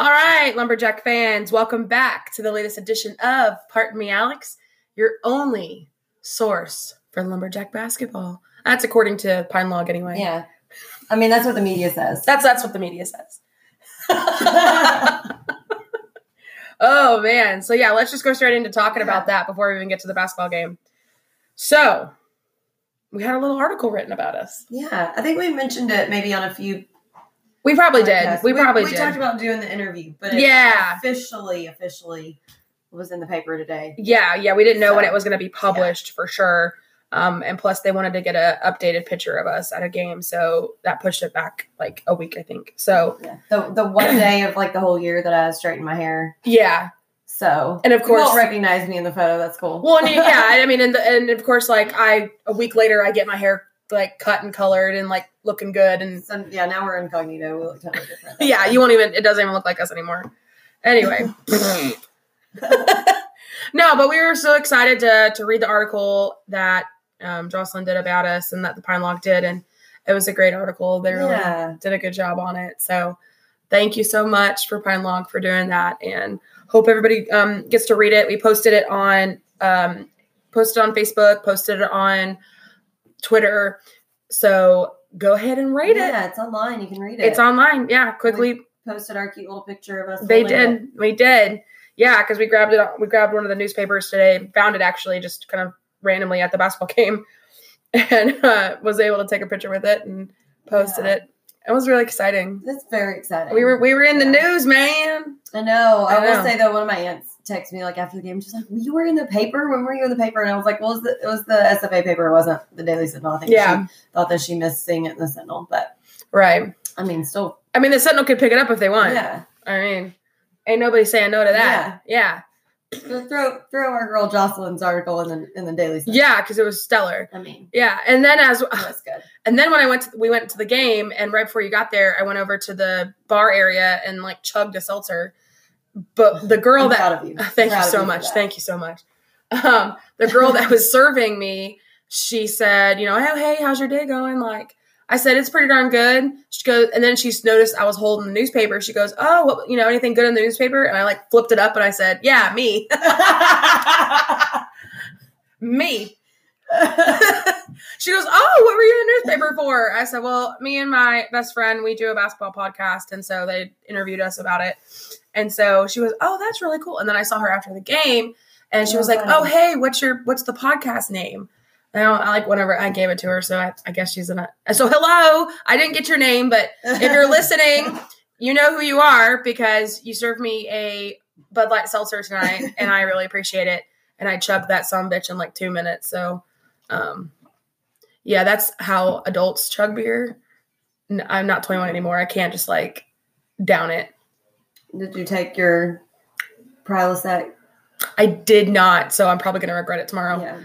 All right, Lumberjack fans, welcome back to the latest edition of Partin Me Alex, your only source for Lumberjack basketball. That's according to Pine Log, anyway. Yeah. I mean, that's what the media says. That's that's what the media says. oh man. So yeah, let's just go straight into talking about that before we even get to the basketball game. So we had a little article written about us. Yeah. I think we mentioned it maybe on a few. We probably did. podcasts. We probably did. we did. talked about doing the interview, but it Yeah. officially, officially was in the paper today. yeah, yeah. We didn't know when it was going to be published for sure. Um, and plus, they wanted to get a updated picture of us at a game, so that pushed it back like a week, I think. So Yeah. The the one day of like the whole year that I straightened my hair. yeah, So and of you course, won't recognize me in the photo. That's cool. Well, and yeah, I mean, and, and of course, like I a week later, I get my hair like cut and colored and like looking good, and yeah, now we're incognito. We look totally different. yeah, you won't even. It doesn't even look like us anymore. Anyway, no, but we were so excited to to read the article that um, Jocelyn did about us and that the Pine Log did, and it was a great article. They really Yeah. did a good job on it. So thank you so much for Pine Log for doing that, and hope everybody um, gets to read it. We posted it on um, posted on Facebook, posted it on Twitter. So go ahead and read it. Yeah, it's online. You can read it. It's online. Yeah, quickly. Posted our cute little picture of us. They did. it. We did. Yeah, because we grabbed it. We grabbed one of the newspapers today. Found it actually just kind of randomly at the basketball game, and uh, was able to take a picture with it and posted Yeah. it. It was really exciting. It's very exciting. We were we were in the news, man. I know. I, I know. will say though, one of my aunts texted me like after the game. She's like, "You were in the paper. When were you in the paper?" And I was like, "Well, it was the, it was the SFA paper. It wasn't the Daily Sentinel." I think Yeah. she thought that she missed seeing it in the Sentinel, but Right. I mean, still, I mean, the Sentinel could pick it up if they want. yeah. I mean, ain't nobody saying no to that. Yeah. So throw throw our girl Jocelyn's article in the in the Daily. Yeah, because it was stellar. I mean, Yeah, and then as that's good. and then when I went to we went to the game, and right before you got there, I went over to the bar area and like chugged a seltzer. But the girl I'm that you. thank you so you much, thank you so much. Um, the girl that was serving me, she said, you know, hey, hey, how's your day going? Like, I said it's pretty darn good. She goes, and then she's noticed I was holding the newspaper. She goes, oh, what, you know, anything good in the newspaper? And I like flipped it up and I said, yeah, me, me. she goes, "Oh, what were you in the newspaper for?" I said, "Well, me and my best friend, we do a basketball podcast, and so they interviewed us about it." And so she was, "Oh, that's really cool." And then I saw her after the game, and she was like. "Oh, hey, what's your what's the podcast name?" I, I like whenever I gave it to her, so I, I guess she's in a. So hello, I didn't get your name, but if you're listening, you know who you are because you served me a Bud Light seltzer tonight, and I really appreciate it. And I chugged that some bitch in like two minutes. So, um, yeah, that's how adults chug beer. I'm not 21 anymore. I can't just like down it. Did you take your Prilosec? I did not, so I'm probably gonna regret it tomorrow. Yeah.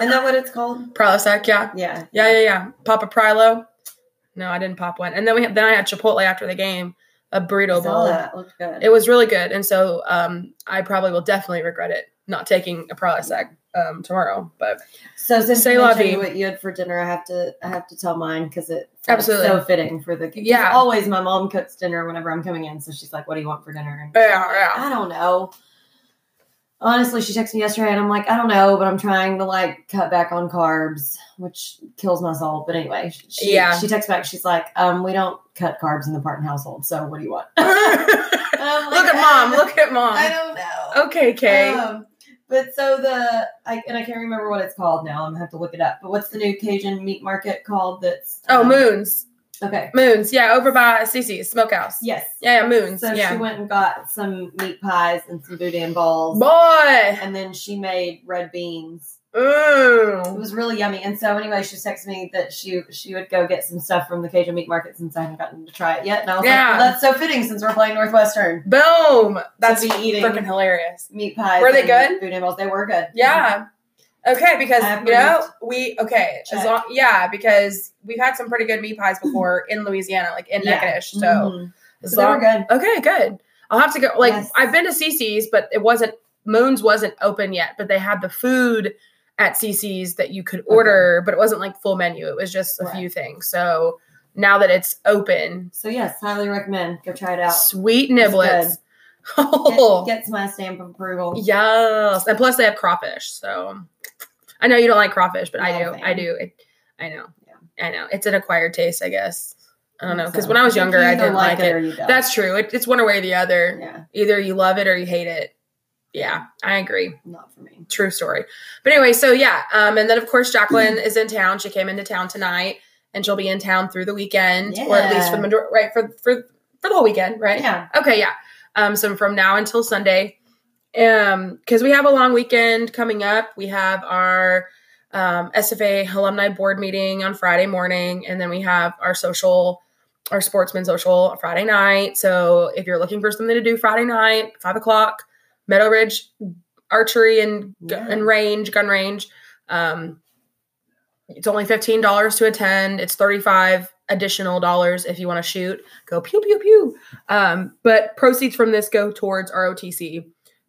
Isn't that what it's called? Prilosec, yeah, Yeah. yeah, yeah, yeah. Pop a Prilo. No, I didn't pop one. And then we then I had Chipotle after the game, a burrito bowl. that. Looked good. It was really good, and so um, I probably will definitely regret it not taking a Prilosec um, tomorrow. But So since Say you mentioned what you had for dinner, I have to I have to tell mine because it Absolutely. so fitting for the Yeah. Always my mom cooks dinner whenever I'm coming in, so she's like, "What do you want for dinner?" And yeah, yeah. I don't know. Honestly, she texted me yesterday, and I'm like, I don't know, but I'm trying to like cut back on carbs, which kills my soul. But anyway, she, Yeah. she texts back. She's like, um, we don't cut carbs in the Parton household, so what do you want? look at mom. "Uh, Look at mom. I don't know. Okay, Kay. Um, but so the I and I can't remember what it's called now. I'm gonna have to look it up. But what's the new Cajun meat market called? That's oh, um, Moons. Okay. Moons. Yeah, over by Cece's Smokehouse. Yes. Yeah, yeah, Moons. So yeah. she went and got some meat pies and some boudin balls, Boy. and then she made red beans. Ooh. It was really yummy. And so anyway, she texted me that she she would go get some stuff from the Cajun meat market since I haven't gotten to try it yet. And I was Yeah. like, well, that's so fitting since we're playing Northwestern. Boom. That's be eating freaking hilarious. Meat pies. Were they good? Boudin balls. They were good. Yeah. Okay, because you know we okay as long yeah because we've had some pretty good meat pies before in Louisiana, like in Yeah. Natchitoches. So Mhm. as So they were long good. okay, good. I'll have to go. Like Yes. I've been to CC's, but it wasn't Moons wasn't open yet. But they had the food at CC's that you could order, but it wasn't like full menu. It was just a Right. few things. So now that it's open. So yes, highly recommend. Go try it out. Sweet niblets. Get, Oh, gets my stamp of approval. yes. And plus they have crawfish. So I know you don't like crawfish, but I do. fan. I do. It, I know. Yeah. I know. It's an acquired taste, I guess. I don't know. Because So, when I was you younger, I didn't like it. or. That's true. It, it's one way or the other. yeah, Either you love it or you hate it. Yeah, I agree. not for me. True story. But anyway, so yeah, um, and then of course Jacqueline is in town. She came into town tonight, and she'll be in town through the weekend, or at least for the Yeah. major- right for for for the whole weekend, right? Yeah, Okay, yeah. Um, so from now until Sunday, um, because we have a long weekend coming up. We have our um, SFA alumni board meeting on Friday morning, and then we have our social, our sportsman social Friday night. So if you're looking for something to do Friday night, five o'clock, Meadow Ridge Archery and Yeah. and range, gun range. Um, it's only fifteen dollars to attend. It's thirty five additional dollars if you want to shoot. Go pew pew pew. Um, but proceeds from this go towards ROTC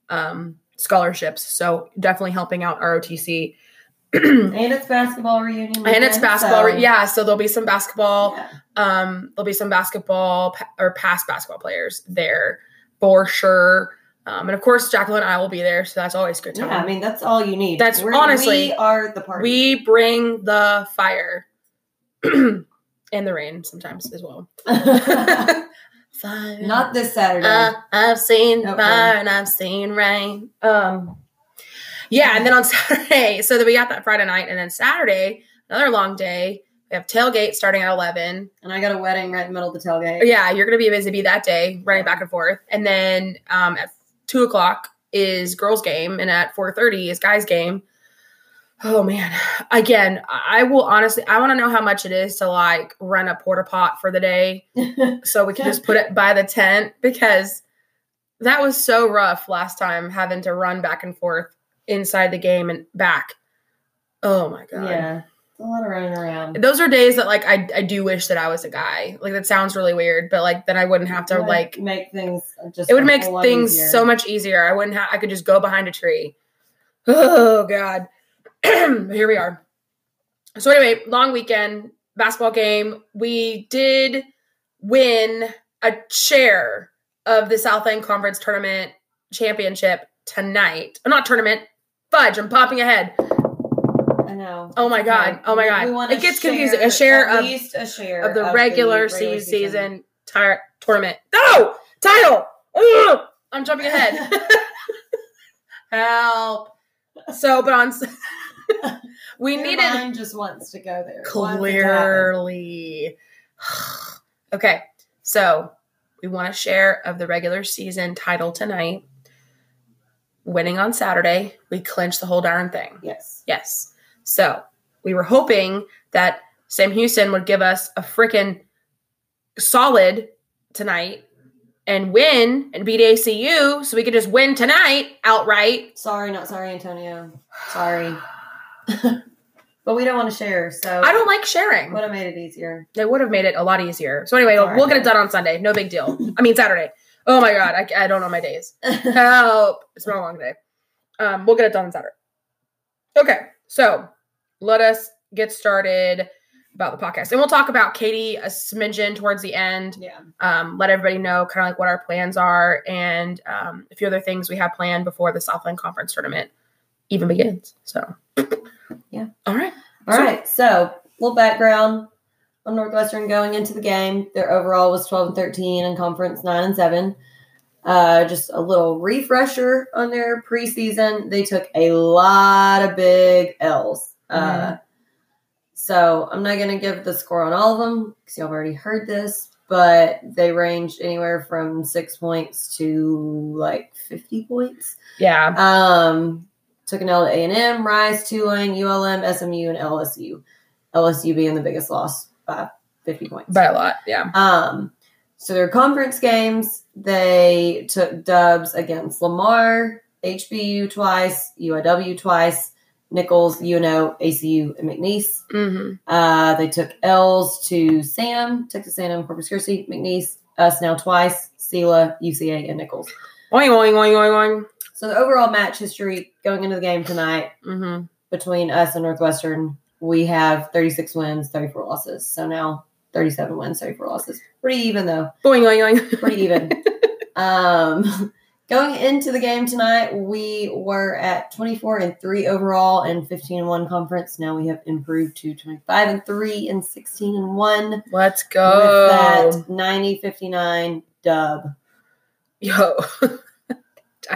um, scholarships. So definitely helping out ROTC. and it's basketball reunion. And it's basketball. so- re- yeah, so there'll be some basketball. Yeah. Um, there'll be some basketball pa- or past basketball players there for sure. Um, and of course, Jacqueline and I will be there, so that's always good time. Yeah, I mean that's all you need. That's honestly- we are the party. we bring the fire and the rain sometimes as well. fire. not this Saturday. Uh, I've seen Okay. fire and I've seen rain. Um, yeah, and then on Saturday, so that we got that Friday night, and then Saturday, another long day. We have tailgate starting at eleven. and I got a wedding right in the middle of the tailgate. Yeah, you're gonna be busy be that day, running back and forth, and then um, at two o'clock is girls' game, and at four thirty is guys' game. Oh man! Again, I will honestly, I want to know how much it is to like rent a porta pot for the day so we can just put it by the tent because that was so rough last time having to run back and forth inside the game and back. Oh my god. yeah, a lot of running around. Those are days that like I I do wish that I was a guy. Like that sounds really weird, but like then I wouldn't have to Would like make things just. it would make things easier. so much easier. I wouldn't have I could just go behind a tree. Oh god. Here we are. So anyway, long weekend, basketball game. We did win a share of the Southland Conference Tournament Championship tonight. Uh, Not tournament. Fudge, I'm popping ahead. I know. Oh my God. Oh my God. We It gets confusing. A share at of- least a share Of the regular, regular se- season, tournament. No! Title! Ugh! I'm jumping ahead. Help. So, but on. we Your needed. mind just wants to go there. Wants it to happen. Clearly. okay, so we want a share of the regular season title tonight. Winning on Saturday, we clinch the whole darn thing. Yes. Yes. So we were hoping that Sam Houston would give us a freaking solid tonight and win and beat ACU so we could just win tonight outright. Sorry, not sorry, Antonio. Sorry. But we don't want to share, so I don't like sharing. would have made it easier. They would have made it a lot easier. So anyway, right. we'll get it done on Sunday. No big deal. I mean Saturday. Oh my god, I, I don't know my days. Help! It's been a long day. Um, we'll get it done on Saturday. Okay, so let us get started about the podcast, and we'll talk about Katie a smidgen towards the end. yeah. Um, let everybody know kind of like what our plans are and um, a few other things we have planned before the Southland Conference tournament even begins. So, Yeah. All right. All So- right. So, little background on Northwestern going into the game. Their overall was 12 and 13 and conference 9 and 7. Uh, just a little refresher on their preseason. They took a lot of big L's. Uh, so, I'm not going to give the score on all of them because y'all have already heard this, but they ranged anywhere from six points to like 50 points. Yeah. Um, took an L to A&M, Rice, Tulane, ULM, SMU, and LSU. LSU being the biggest loss by 50 points. By a lot. Yeah. um, so their conference games, they took dubs against Lamar, HBU twice, UIW twice, Nicholls, UNO, ACU, and McNeese. hmm Uh, they took L's to Sam, Texas A&M, Corpus Christi, McNeese, us now twice, SELA, UCA, and Nicholls. Oing, Oing, oing, oing, oing, So the overall match history going into the game tonight oing. hmm between us and Northwestern, we have 36 wins, 34 losses. So now 37 wins, 34 losses. Pretty even though. Boing, boing, boing. Pretty even. um, going into the game tonight, we were at 24 and 3 overall and 15 and 1 conference. Now we have improved to 25 and 3 and 16 and 1 Let's go. with that 90 59 dub. Yo.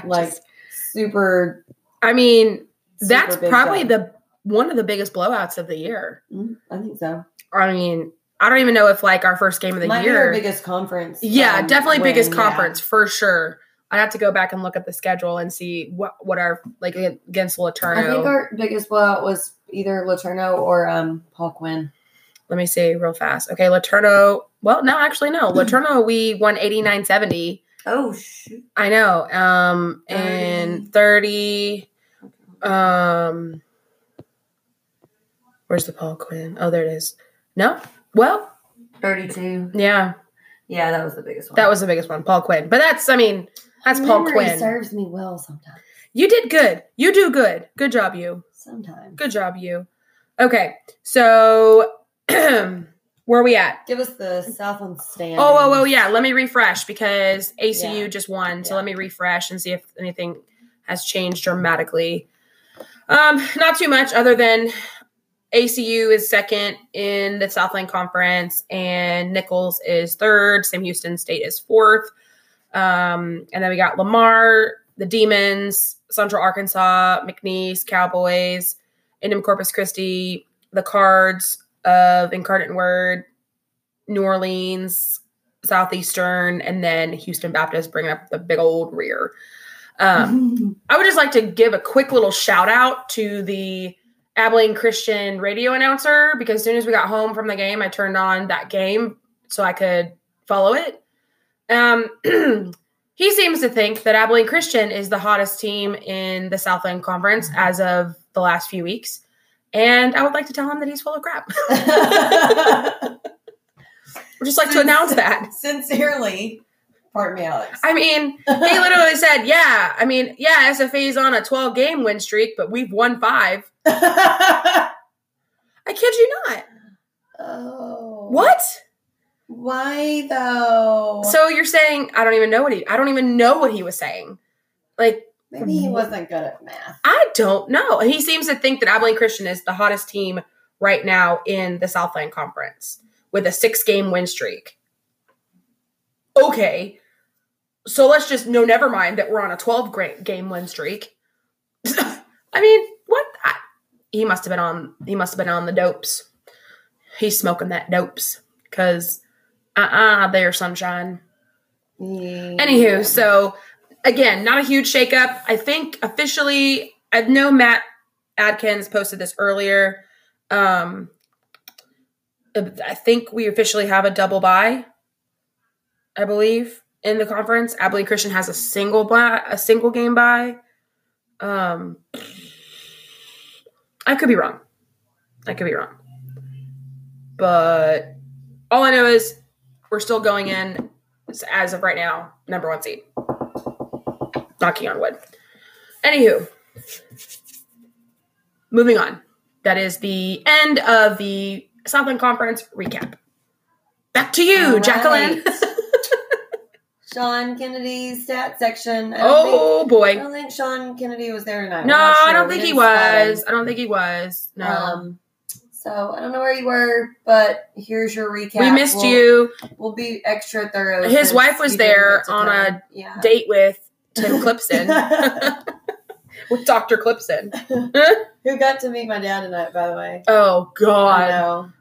Like just- super. I mean, super that's probably dub. the one of the biggest blowouts of the year. Mm, I think so. I mean, I don't even know if like our first game of the Might year. our biggest conference. yeah, um, definitely win, biggest yeah. conference for sure. I have to go back and look at the schedule and see what what our like against LeTourneau. I think our biggest blowout was either LeTourneau or um, Paul Quinn. Let me see real fast. Okay, LeTourneau. Well, no, actually no. LeTourneau we won 89-70. Oh shoot! I know. Um and 30 um Where's the Paul Quinn? Oh, there it is. No? Well, Thirty-two. yeah. Yeah, that was the biggest one. That was the biggest one, Paul Quinn. But that's I mean, that's Paul Quinn. Serves me well sometimes. You did good. You do good. Good job, you. Sometimes. Good job, you. Okay, so where are we at? Give us the Southland stand. Oh, oh, oh, yeah. Let me refresh because ACU Yeah. just won. So Yeah. let me refresh and see if anything has changed dramatically. Um, not too much other than ACU is second in the Southland Conference and Nicholls is third. Sam Houston State is fourth. Um, and then we got Lamar, the Demons, Central Arkansas, McNeese, Cowboys, Indian Corpus Christi, the Cards of Incarnate Word, New Orleans, Southeastern, and then Houston Baptist bringing up the big old rear. Um, I would just like to give a quick little shout out to the Abilene Christian radio announcer because as soon as we got home from the game, I turned on that game so I could follow it. Um, he seems to think that Abilene Christian is the hottest team in the Southland Conference as of the last few weeks. And I would like to tell him that he's full of crap. I'd just like to announce that. Sincerely, pardon me, Alex. I mean, he literally said, "Yeah, I mean, yeah, SFA's on a 12 game win streak, but we've won five. I kid you not. oh, What? Why though? So you're saying I don't even know what he I don't even know what he was saying. Like maybe he wasn't good at math. I don't know. He seems to think that Abilene Christian is the hottest team right now in the Southland Conference with a six game win streak. Okay. So let's just no never mind that we're on a 12 game win streak. I mean, what I, he must have been on he must have been on the dopes. He's smoking that dopes cuz uh-uh there sunshine. Anywho, so again, not a huge shakeup. I think officially, I know Matt Adkins posted this earlier. Um, I think we officially have a double bye. I believe in the conference, Abilene Christian has a single bye, a single game bye. Um, I could be wrong. I could be wrong, but all I know is we're still going in as of right now, number one seed. Knocking on wood. Anywho, moving on. That is the end of the Southland Conference recap. Back to you, All Jacqueline. Sean Kennedy's stat section. Don't, think, oh I boy. don't think Sean Kennedy was there tonight. No, not I don't think he was. I don't think he was. No. Um, so I don't know where you were, but here's your recap. we missed We'll- you. We'll be extra thorough. His wife was there on a yeah. Date with Tim Clipson. with Dr. Clipson. Who got to meet my dad tonight, by the way. Oh God.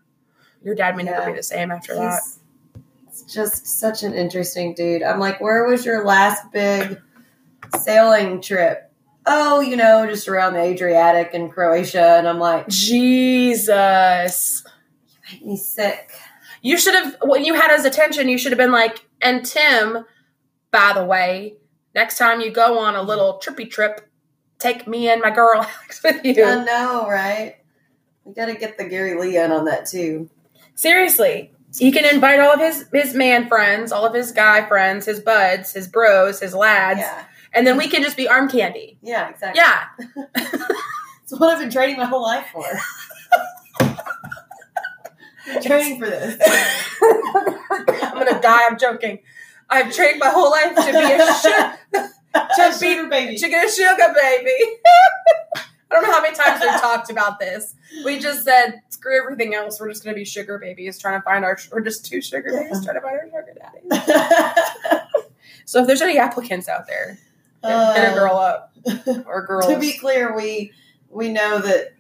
Your dad may never be the same after that. He's it's just such an interesting dude. I'm like, where was your last big sailing trip? Oh, you know, just around the Adriatic and Croatia. And I'm like, Jesus. You make me sick. You should have, when you had his attention, you should have been like, and Tim, by the way, next time you go on a little trippy trip, take me and my girl Alex with you. I know, right? We got to get the Gary Lee in on that too. Seriously. He can invite all of his his man friends, all of his guy friends, his buds, his bros, his lads, Yeah. and then we can just be arm candy. Yeah, exactly. Yeah. It's what I've been training my whole life for. training for this. I'm gonna die. I'm joking. I've trained my whole life to be a sugar, to be Sugar baby. to get a sugar baby. I don't know how many times we've talked about this. We just said screw everything else. We're just gonna be sugar babies trying to find our. We're just two sugar babies trying to find our sugar daddies. So if there's any applicants out there, get a girl up or girls. To be clear, we we know that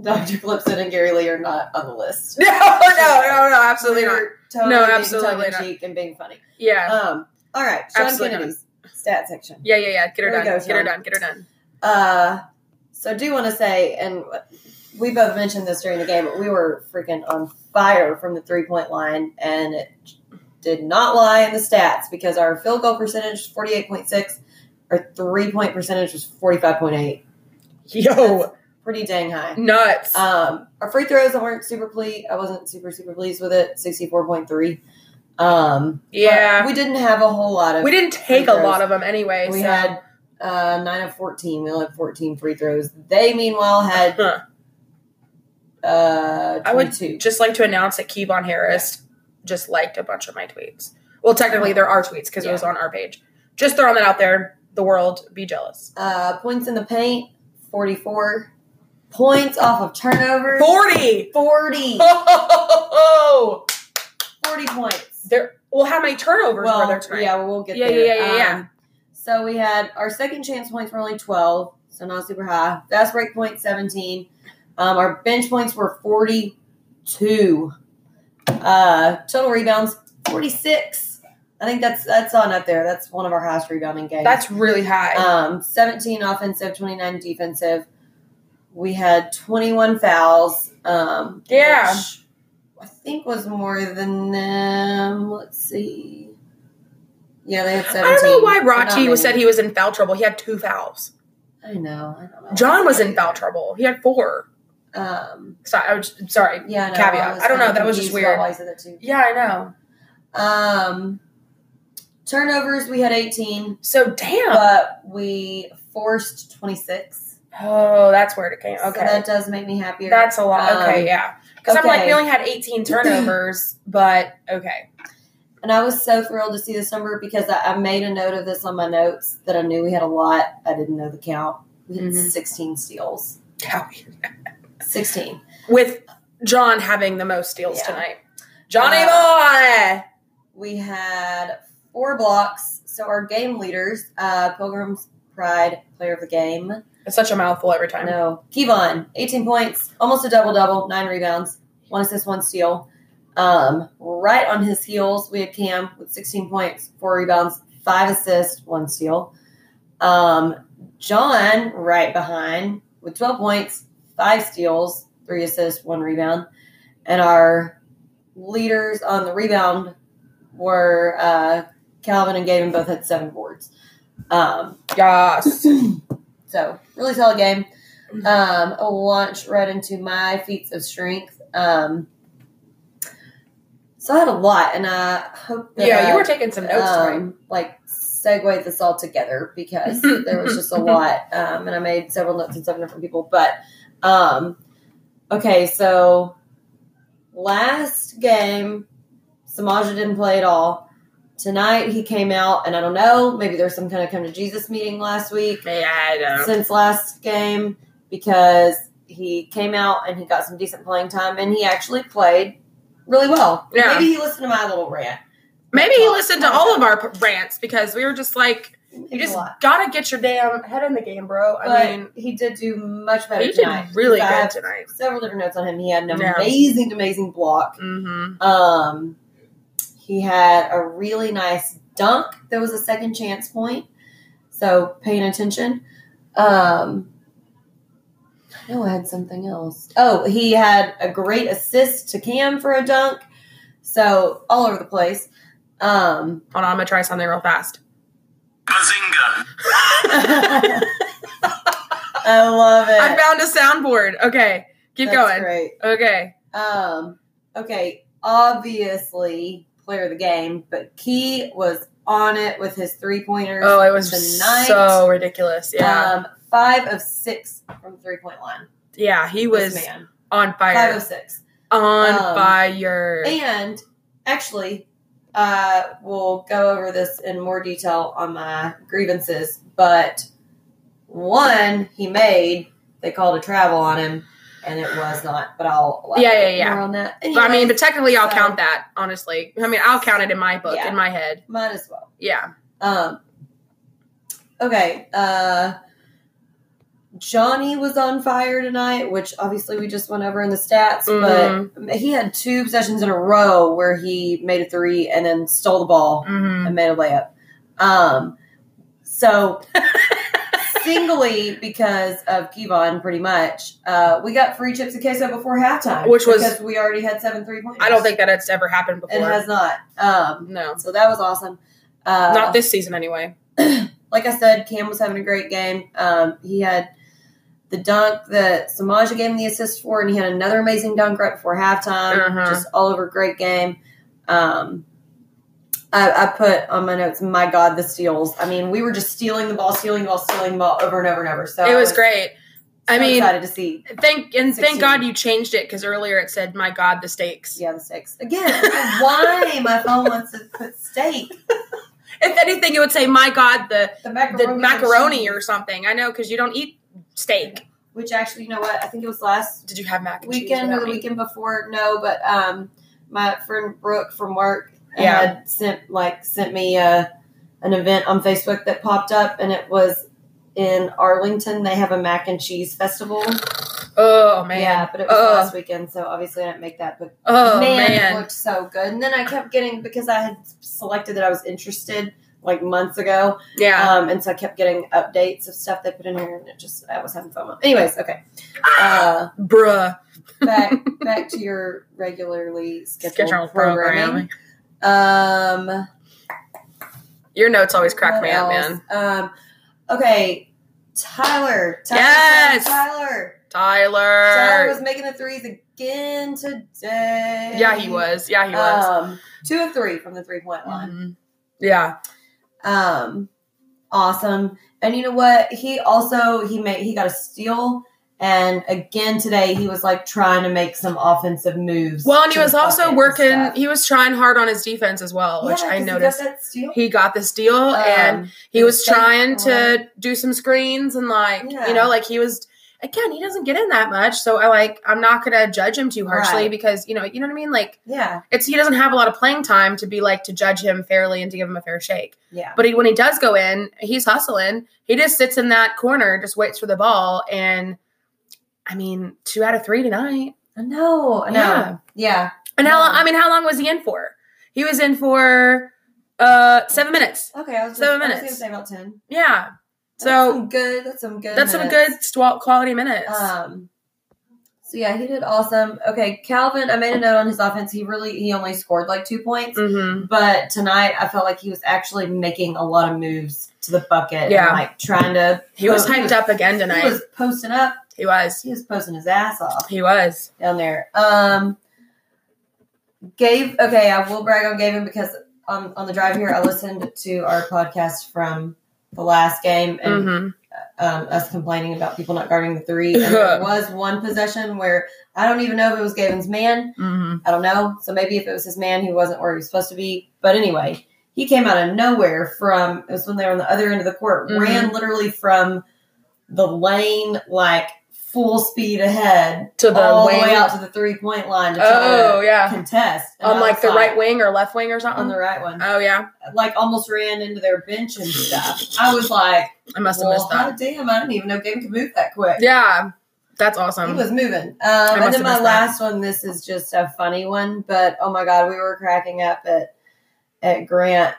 Dr. Clipson and Gary Lee are not on the list. no, no, no, no, absolutely not. We're Totally No, absolutely tongue not. cheek and being funny. Yeah, Um, all right, Sean Absolutely Kennedy's stat section. yeah, yeah, yeah. Get her There we done. go, Get her done. Get her done. Uh, so I do want to say, and we both mentioned this during the game, but we were freaking on fire from the three point line, and it did not lie in the stats because our field goal percentage was forty eight point six, our three point percentage was forty five point eight. Yo, Pretty dang high. nuts. Um, our free throws, I weren't super pleased. I wasn't super super pleased with it. Sixty four point three. Um, yeah, we didn't have a whole lot of. we didn't take a lot of them anyway. We so. had uh, nine of fourteen. We only had fourteen free throws. They meanwhile had Huh. uh, I would just like to announce that Kevon Harris just liked a bunch of my tweets. Well, technically, there are tweets because it was on our page. Just throwing that out there. The world be jealous. Uh, points in the paint, forty-four. Points off of turnovers, Forty. 40. Oh, 40 points. there. Well, how many turnovers were Well, there tonight? yeah, well, we'll get Yeah, there. yeah, yeah, yeah, yeah. Um, so we had our second chance points were only 12, so not super high. Fast break points, 17. Um, our bench points were 42. Uh, total rebounds, 46. I think that's that's on up there. That's one of our highest rebounding games. That's really high. um, 17 offensive, 29 defensive. We had 21 fouls. Um, Yeah. I think was more than them. Let's see. Yeah, they had 17. I don't know why Rachi was said he was in foul trouble. He had two fouls. I know. I don't know. John was in foul trouble. He had four. Um, So, I was, sorry. yeah, I know. Caveat. was I don't know, that was just weird. Said that too. Yeah, I know. Um, turnovers, we had 18, So damn. but we forced 26. Oh, that's where it came. So Okay. that does make me happier. That's a lot. Okay, Um, yeah. Because I'm like, we only had 18 turnovers, but okay. And I was so thrilled to see this number because I, I made a note of this on my notes that I knew we had a lot. I didn't know the count. We had Mhm. 16 steals. 16. With John having the most steals Yeah. tonight. Johnny Uh, boy! We had four blocks. So our game leaders, uh, Pilgrim's Pride, player of the game. It's such a mouthful every time. No, Kevon, 18 points, almost a double double, nine rebounds, one assist, one steal. Um, right on his heels, we had Cam with 16 points, four rebounds, five assists, one steal. Um, John right behind with 12 points, five steals, three assists, one rebound. And our leaders on the rebound were uh, Calvin and Gavin both had seven boards. Um, Yes. so really solid game. Um, I'll launch right into my feats of strength. Um, so I had a lot, and I hope that yeah, you were taking some notes tonight. um, like segue this all together because there was just a lot, um, and I made several notes on seven different people. But um, okay, so last game, Samaja didn't play at all. Tonight he came out, and I don't know, maybe there's some kind of come to Jesus meeting last week Yeah, I know. since last game because he came out and he got some decent playing time, and he actually played really well. Yeah. Maybe he listened to my little rant. Maybe he listened to all of our rants because we were just like, you just gotta get your damn head in the game, bro. I But mean, he did do much better he did tonight. really I good tonight. Several different notes on him. He had an Yeah. amazing, amazing block. Mm-hmm. Um, he had a really nice dunk. There was a second chance point, so paying attention. Um, I know I had something else. Oh, he had a great assist to Cam for a dunk. So all over the place. Um, Hold on, I'm gonna try something real fast. Bazinga! I love it. I found a soundboard. Okay, keep That's going. Great. Okay. Um, okay, obviously player of the game, but Key was on it with his three pointers. Oh, it was tonight. so ridiculous. Yeah, Um, five of six from three point line. yeah, he was man. on Five fire. of six. On Um, fire. And actually, uh, we'll go over this in more detail on my grievances. But one he made, they called a travel on him, and it was not. But I'll Yeah, yeah, yeah. more on that. But I mean, but technically, I'll so- count that. Honestly, I mean, I'll count it in my book, Yeah. in my head. might as well. Yeah. Um. Okay. Uh. Johnny was on fire tonight, which obviously we just went over in the stats, Mm-hmm. but he had two possessions in a row where he made a three and then stole the ball hmm and made a layup. Um. So singly because of Kevon, pretty much, uh, we got free chips and queso before halftime, Which was- because we already had seven three points. I don't think that it's ever happened before. it has not. Um. no, So that was awesome. Uh, not this season anyway. like I said, Cam was having a great game. Um, he had the dunk that Samaja gave him the assist for, and he had another amazing dunk right before halftime. Uh-huh. Just all over great game. Um, I, I put on my notes, my God, the steals. I mean, we were just stealing the ball, stealing the ball, stealing the ball over and over and over. So it I was great. I mean, excited to see. thank and 16. thank God you changed it because earlier it said, "My God, the stakes." Yeah, the stakes again. why my phone wants to put steak? If anything, it would say, "My God, the The macaroni, the macaroni or something." I know because you don't eat steak. which actually, you know what? I think it was last Did you have mac and weekend or the me? weekend before no but um my friend brooke from work Yeah. had sent like sent me uh an event on facebook that popped up and it was in arlington they have a mac and cheese festival Oh man. yeah but it was oh, last weekend so obviously i didn't make that but oh man, man. it looked so good and then i kept getting because i had selected that i was interested like months ago yeah. um and so i kept getting updates of stuff they put in here and it just i was having fun anyways okay uh Bruh. back back to your regularly scheduled Schedule programming. programming. Um, Your notes always crack me up, man. Um, okay, Tyler. Tyler Yes! Tyler. Tyler Tyler. was making the threes again today. yeah, he was. Yeah, he was. Um, two of three from the three point line. Mhm. Yeah. Um, awesome. And you know what? He also he made he got a steal. And again today, he was like trying to make some offensive moves. Well, and he was also working. He was trying hard on his defense as well, which I noticed. He got. He got this deal, and Um, he was trying to do some screens and like Yeah. you know, like he was. Again, he doesn't get in that much, so I like. I'm not gonna judge him too harshly Right. because you know, you know what I mean. Like yeah, it's he doesn't have a lot of playing time to be like to judge him fairly and to give him a fair shake. yeah. But he, when he does go in, he's hustling. He just sits in that corner, just waits for the ball, and I mean, two out of three tonight. No, know. I know. Yeah. Yeah. And how? Yeah. I mean, how long was he in for? He was in for uh seven minutes. Okay. I was Seven I was minutes. gonna say about ten. Yeah, That's So- some good. That's some good. that's some good quality minutes. Um. So yeah, he did awesome. Okay, Calvin. I made a note on his offense. He really he only scored like two points, hmm but tonight I felt like he was actually making a lot of moves to the bucket. Yeah. and, like trying to. He was hyped up again tonight. He was posting up. He was. He was posting his ass off. He was. down there. Um, Gabe. Okay, I will brag on Gabe because on on the drive here, I listened to our podcast from the last game and hmm um, us complaining about people not guarding the three. And there was one possession where I don't even know if it was Gaben's man. hmm I don't know. So maybe if it was his man, he wasn't where he was supposed to be. But anyway, he came out of nowhere from. It was when they were on the other end of the court. Mhm. Ran literally from the lane like full speed ahead To the all wing. the way out to the three point line to try Oh to yeah. contest. And On like the right wing or left wing or something? on the right one. oh yeah. Like almost ran into their bench and stuff. I was like, I must have well, missed that. damn, I didn't even know Game could move that quick. Yeah. That's awesome. He was moving. Um, and then my that. last one, this is just a funny one, but oh my god, we were cracking up at at Grant,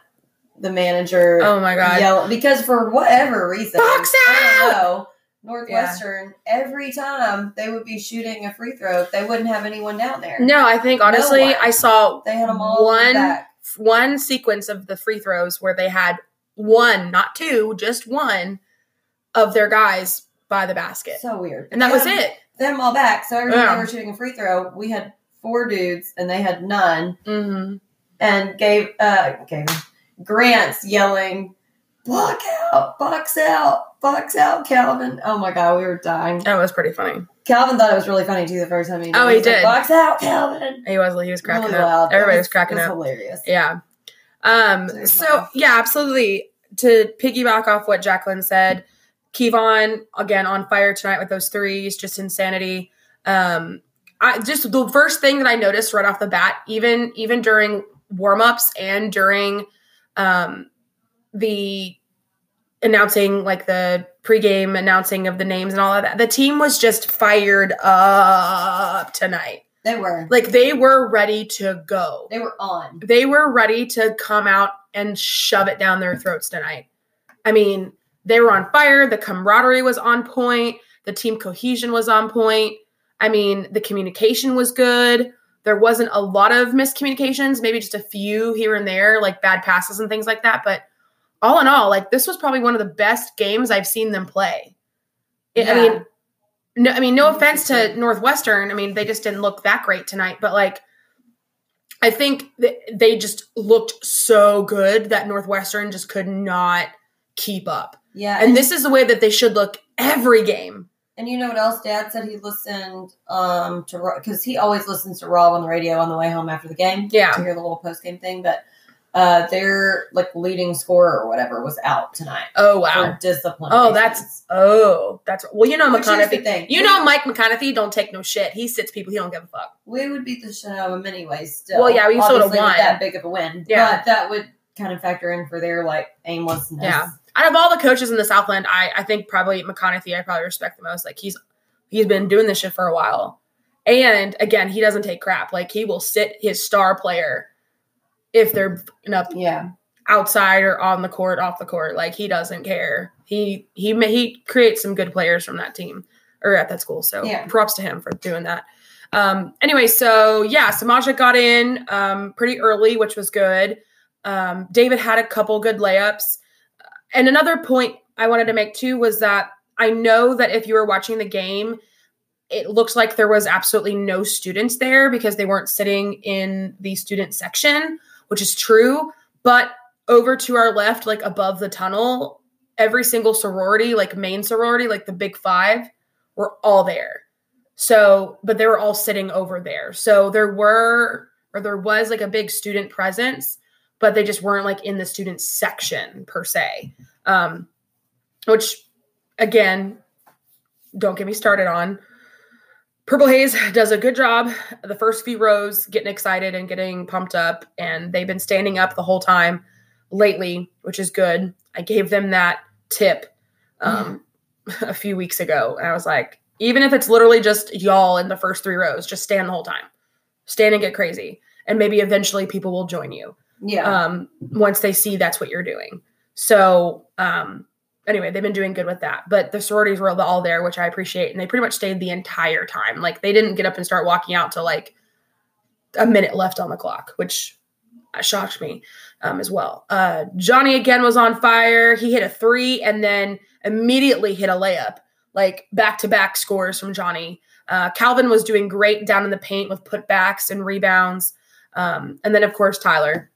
the manager, oh my god. yelling because for whatever reason, Box I out! don't know. Northwestern, every time they would be shooting a free throw, they wouldn't have anyone down there. No, I think honestly, one. I saw They had them all one one sequence of the free throws where they had one, not two, just one of their guys by the basket, So weird. and that They was had it. Them all back. So every time Yeah. they were shooting a free throw, we had four dudes and they had none. hmm and gave uh gave Grant's yelling, "Block out, box out, box out, Calvin!" Oh my god, we were dying. That was pretty funny. Calvin thought it was really funny too the first time he did. Oh, it. he was like, did. Box out, Calvin. He was he was cracking Really up. loud. Everybody That was, cracking it was up. Hilarious. Yeah. Um, There's so yeah, absolutely. To piggyback off what Jacqueline said, Kevon again on fire tonight with those threes, just insanity. Um, I just the first thing that I noticed right off the bat, even even during warmups and during um the announcing like the pregame announcing of the names and all of that, the team was just fired up tonight. They were. Like they were ready to go They were on. they were ready to come out and shove it down their throats tonight. I mean, they were on fire. The camaraderie was on point. The team cohesion was on point. I mean, the communication was good. There wasn't a lot of miscommunications, maybe just a few here and there, like bad passes and things like that. But all in all, like this was probably one of the best games I've seen them play. I- I mean, no, I mean, no offense to Northwestern. I mean, they just didn't look that great tonight. But like, I think they just looked so good that Northwestern just could not keep up. Yeah. And this is the way that they should look every game. And you know what else? Dad said he listened um to because he always listens to Rob on the radio on the way home after the game Yeah. to hear the little post game thing. But uh their like leading scorer or whatever was out tonight Oh wow. discipline. Oh, reasons. that's oh, that's well. You know McConathy. thing. You know Mike McConathy don't take no shit. He sits people. He don't give a fuck. we would beat the shit out of him anyway. Still, Well, yeah, we still would've won. that big of a win. Yeah. but that would kind of factor in for their like aimlessness. Yeah. Out of all the coaches in the Southland, I I think probably McConathy I probably respect the most. Like he's he's been doing this shit for a while, and again he doesn't take crap. Like he will sit his star player if they're up yeah. outside or on the court, off the court. Like he doesn't care. He he he creates some good players from that team or at that school. So Yeah. props to him for doing that. Um, anyway, so yeah, Samaja got in um, pretty early, which was good. Um, David had a couple good layups. And another point I wanted to make too was that I know that if you were watching the game, it looks like there was absolutely no students there because they weren't sitting in the student section, which is true. But over to our left, like above the tunnel, every single sorority, like main sorority, like the big five, were all there. So, but they were all sitting over there. So there were, or there was like a big student presence, but they just weren't like in the student section per se. Um, which, again, don't get me started on. Purple Haze does a good job the first few rows getting excited and getting pumped up, and they've been standing up the whole time lately, which is good. I gave them that tip um, a few weeks ago, and I was like, even if it's literally just y'all in the first three rows, just stand the whole time, stand and get crazy, and maybe eventually people will join you Yeah. um, once they see that's what you're doing. So, um, anyway, they've been doing good with that. But the sororities were all there, which I appreciate, and they pretty much stayed the entire time. Like they didn't get up and start walking out till like a minute left on the clock, which shocked me um, as well. Uh, Johnny again was on fire. He hit a three and then immediately hit a layup, like back to back scores from Johnny. Uh, Calvin was doing great down in the paint with putbacks and rebounds. Um, and then, of course, Tyler.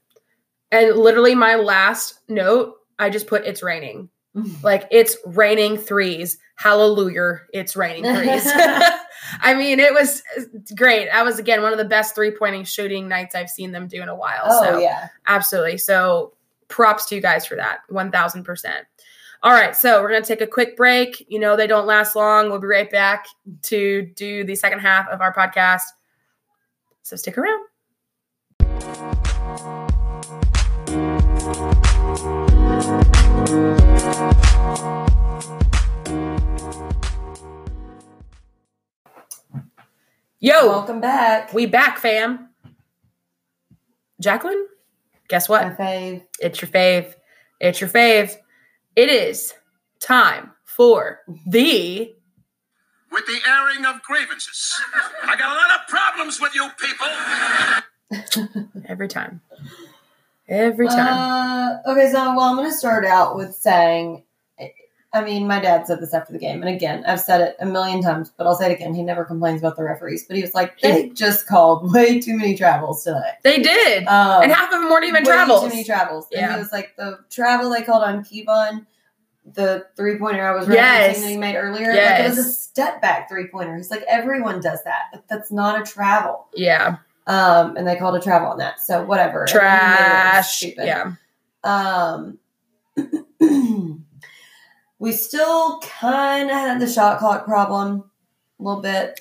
And literally, my last note, I just put it's raining. Like it's raining threes. Hallelujah, it's raining threes. I mean, it was uh, great. That was again one of the best three pointing shooting nights I've seen them do in a while. oh so yeah. absolutely. So props to you guys for that. One thousand percent. All right, so we're gonna take a quick break. You know they don't last long. We'll be right back to do the second half of our podcast. So stick around. Yo, Welcome back. we back, fam. Jacqueline, guess what? My fave. It's your fave. It's your fave. It is time for the With the airing of grievances. I got a lot of problems with you people. every time. Every time. Uh, okay, so well, I'm going to start out with saying, I mean, my dad said this after the game, and again, I've said it a million times, but I'll say it again. He never complains about the referees, but he was like, they just called way too many travels tonight. they did. Um, and half of them weren't even way travels. Too many travels. And Yeah. he was like, the travel they called on Kevon the three pointer I was Yes. referencing that he made earlier. Like it was a step back three pointer. He's like everyone does that. Like, that's not a travel. Yeah. Um, and they called a travel on that. So whatever. And then he made it look Trash. stupid. Yeah. Um, we still kind of had the shot clock problem a little bit.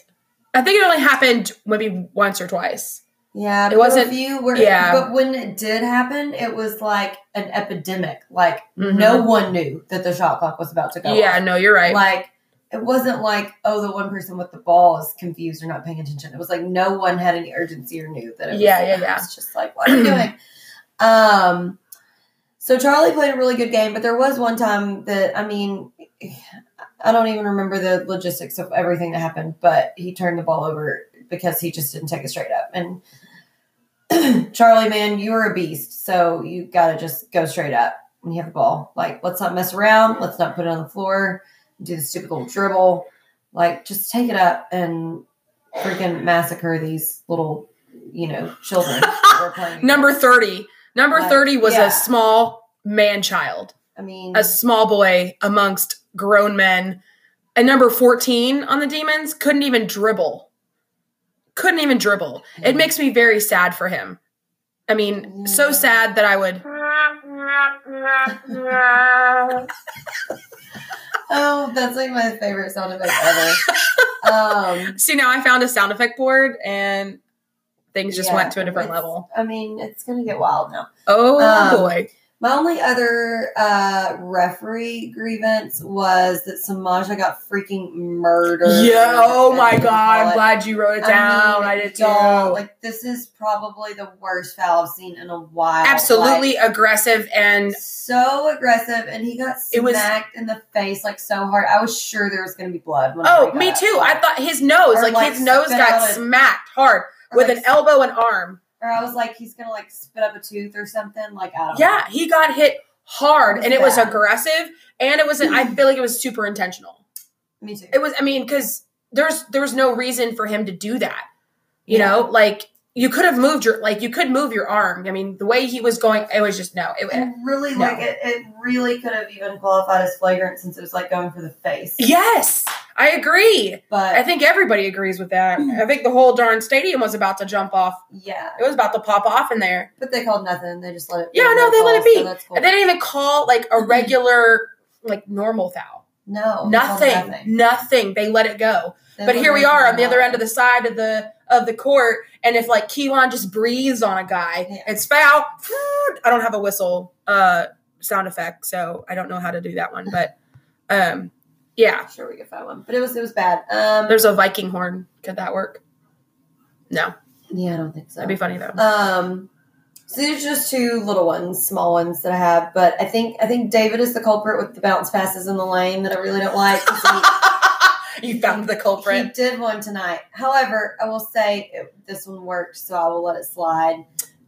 I think it only happened maybe once or twice. Yeah, It wasn't- few where, yeah. But when it did happen, it was like an epidemic. Like Mhm. no one knew that the shot clock was about to go. Yeah, off. no, you're right. Like it wasn't like oh the one person with the ball is confused or not paying attention. It was like no one had any urgency or knew that it was. Yeah, yeah, yeah. It's just like what are you doing? Um. So Charlie played a really good game, but there was one time that I mean, I don't even remember the logistics of everything that happened, but he turned the ball over because he just didn't take it straight up. And Charlie, man, you're a beast, so you got to just go straight up when you have the ball. Like, let's not mess around. Let's not put it on the floor. Do the stupid little dribble. Like, just take it up and freaking massacre these little, you know, children. that we're playing. Number 30. Number Like, 30 was yeah. a small man child, I mean, a small boy amongst grown men. And number 14 on the Demons couldn't even dribble. Couldn't even dribble. It Mhm. makes me very sad for him. I mean, so sad that I would. oh, that's like my favorite sound effect ever. um, See, now I found a sound effect board and things just yeah, went to a different level. I mean, it's gonna get wild now. Oh Um, boy. My only other uh, referee grievance was that Samaja got freaking murdered. Yeah. Oh my god. I'm glad you wrote it down. I, did too. Like this is probably the worst foul I've seen in a while. Absolutely aggressive and so aggressive, and he got It was- smacked in the face like so hard. I was sure there was going to be blood. When oh, me too. I thought his nose, Or, like, like, his nose got smacked hard with like, an elbow and arm. Or I was like, he's gonna like spit up a tooth or something. Like I don't. Yeah, he got hit hard, It and it was aggressive, and it was. I feel like it was super intentional. me too. It was. I mean, because there's there was no reason for him to do that. You Yeah. know, like you could have moved your like you could move your arm. I mean, the way he was going, it was just no. It, really, No. like it, it really could have even qualified as flagrant since it was like going for the face. yes, I agree. But I think everybody agrees with that. I think the whole darn stadium was about to jump off. yeah, It was about to pop off in there. but they called nothing. They just let it. Yeah, no, they let it be. So cool. And they didn't even call like a regular, like normal foul. no, they Nothing, nothing. They let it go. They But here we are on the other end of the side of the of the court, and if like Keelan just breathes on a guy, Yeah. it's foul. I don't have a whistle uh sound effect, so I don't know how to do that one. But um, yeah, I'm sure we could find one, but it was it was bad. Um, there's a Viking horn. Could that work? No, yeah, I don't think so. that'd be funny though. Um, so these are just two little ones, small ones that I have. But I think I think David is the culprit with the bounce passes in the lane that I really don't like. 'cause you found the culprit. he did one tonight. However, I will say it, this one worked, so I will let it slide.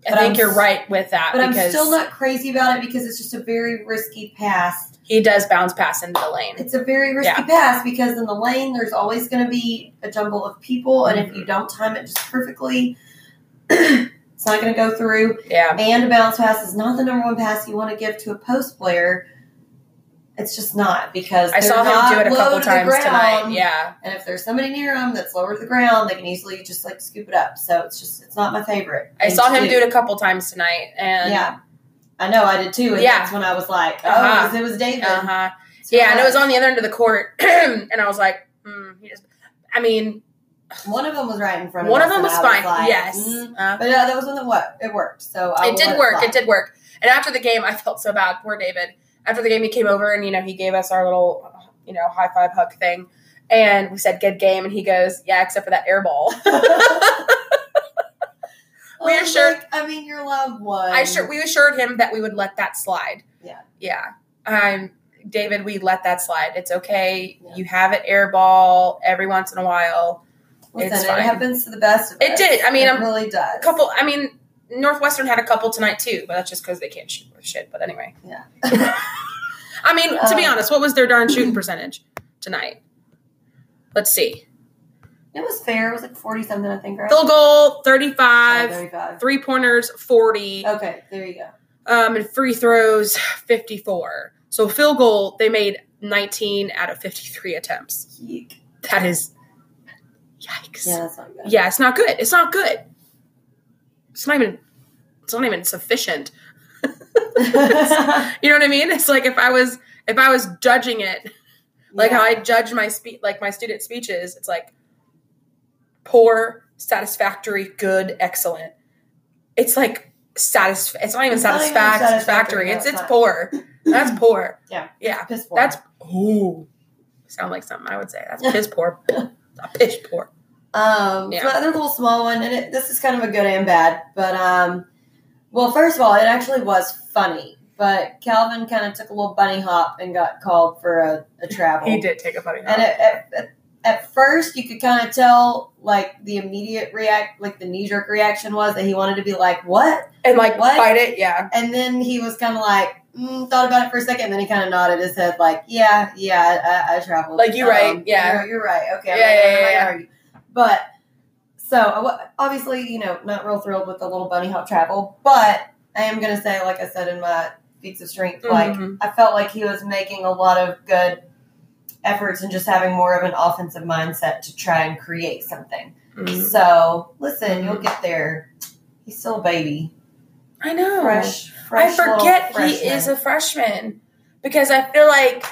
I but think I'm you're right with that But I'm still not crazy about it because it's just a very risky pass. he does bounce pass into the lane. It's a very risky Yeah. pass because in the lane there's always going to be a jumble of people, and if you mm-hmm. don't time it just perfectly, it's not going to go through. Yeah, And a bounce pass is not the number one pass you want to give to a post player. It's just not because I saw him do it a couple times ground. tonight. Yeah, And if there's somebody near him that's lower to the ground, they can easily just like scoop it up. So it's just it's not my favorite. I saw him do it a couple times tonight, and Yeah, I know I did too. And Yeah. that's when I was like, oh, Uh-huh. it, was, David. uh huh. So Yeah, and it was on the other end of the court, and I was like, mm, just. I mean, one of them was right in front of me. one of them was fine. like, yes, mm. Uh, but uh, that was one that what it worked. So I it did work. slide. It did work. And after the game, I felt so bad. Poor David. After the game, he came over and you know he gave us our little, you know, high five hug thing, and we said good game, and he goes, yeah, except for that air ball. We I assured- like, I mean, you're allowed one. I sure we assured him that we would let that slide. Yeah. Yeah. Um, David, we let that slide. It's okay. Yeah. You have an air ball every once in a while. Listen, it's it happens to the best of It us. did. I mean, it I'm- really does. Couple. I mean, Northwestern had a couple tonight too, but that's just because they can't shoot worth shit. But anyway. Yeah. I mean, to be Um, honest, what was their darn shooting percentage tonight? Let's see. It was fair. It was like forty something, I think. Right? Field goal, Oh, 35. 35. Three pointers, 40. Okay, there you go. Um, and free throws, 54. So field goal, they made 19 out of 53 attempts. Yeek. That is, yikes. Yeah, that's not good. Yeah, it's not good. It's not good. It's not even. It's not even sufficient. You know what I mean? It's like if I was if I was judging it, like how I judge my speech, like my student speeches, it's like poor, satisfactory, good, excellent. It's like satis. It's not even It's not even satisfactory, satisfactory. It's it's poor. That's poor. Yeah. Yeah. Piss poor. That's ooh. Sound like something I would say. That's piss poor. A piss poor. Um, Yeah. so another little small one, and it, this is kind of a good and bad, but um, well, first of all, it actually was funny, but Calvin kind of took a little bunny hop and got called for a, a travel. He did take a funny. and it, at, at, at first, you could kind of tell, like the immediate react, like the knee jerk reaction was that he wanted to be like, "What?" and like What? fight it. Yeah. And then he was kind of like. Mm, thought about it for a second, and then he kind of nodded his head, like, "Yeah, yeah, I, I traveled." Like, you're right, yeah. you're, you're right. Okay, Yeah, I'm yeah, gonna yeah. But so obviously, you know, not real thrilled with the little bunny hop travel, but I am gonna say, like I said in my feats of strength, like Mhm. I felt like he was making a lot of good efforts and just having more of an offensive mindset to try and create something. Mhm. So listen, you'll Mhm. get there. He's still a baby, I know. fresh. I fresh little forget he is a freshman because I feel like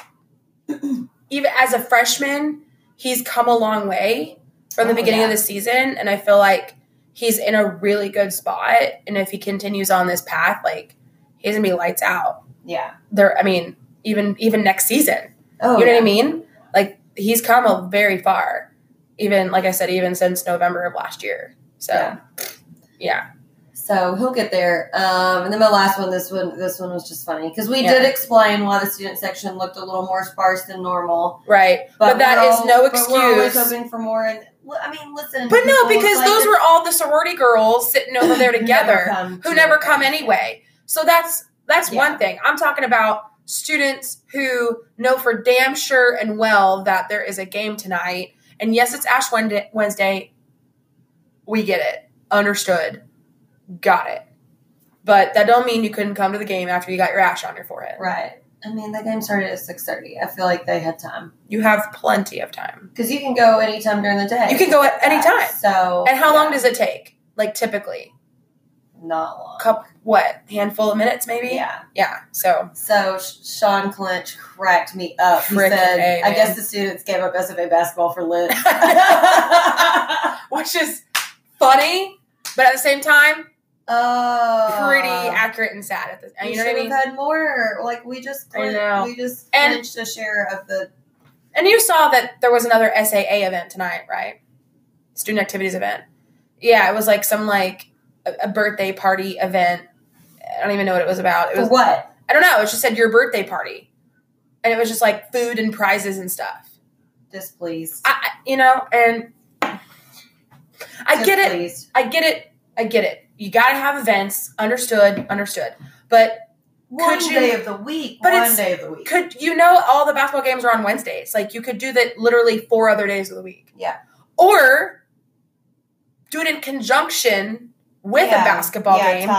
even as a freshman, he's come a long way from the Oh, beginning yeah. of the season, and I feel like he's in a really good spot. And if he continues on this path, like he's gonna be lights out. yeah. There, I mean, even even next season, Oh, you know yeah. what I mean? Like he's come a very far. Even like I said, even since November of last year. So Yeah. yeah. So he'll get there. Um, and then my last one, this one, this one was just funny because we Yeah. did explain why the student section looked a little more sparse than normal. Right. But, that we're is no but excuse. hoping for more. And I mean, listen. But no, because like those were all the sorority girls sitting over there who together never come who never come anyway. So that's that's Yeah. one thing. I'm talking about students who know for damn sure and well that there is a game tonight. And yes, it's Ash Wednesday. Wednesday. We get it. Understood. Got it. But that don't mean you couldn't come to the game after you got your ash on your forehead. Right. I mean, the game started at six thirty. I feel like they had time You have plenty of time. because you can go anytime during the day. You can go at any time. So, And how long does it take? Like typically, Not long. cup what handful of minutes maybe. Yeah. Yeah. So So Sh- Sean Clinch cracked me up. He Frickin' said, A, "I man. guess the students gave up SFA basketball for Lent." which is funny, but at the same time, Oh, pretty accurate and sad at We you know what I should mean? have had more. Like we just, I know. we just And- clinched a share of the. And you saw that there was another SAA event tonight, right? Student activities event. Yeah, it was like some like a, a birthday party event. I don't even know what it was about. It For was what? I don't know. It just said your birthday party, and it was just like food and prizes and stuff. Displeased. I, I- you know, and I get it. I get it. I get it. You got to have events. Understood. Understood. But One you- day of the week. But one day of the week. could you know all the basketball games are on Wednesdays? Like you could do that literally four other days of the week. Yeah. Or do it in conjunction with Yeah. a basketball yeah, game.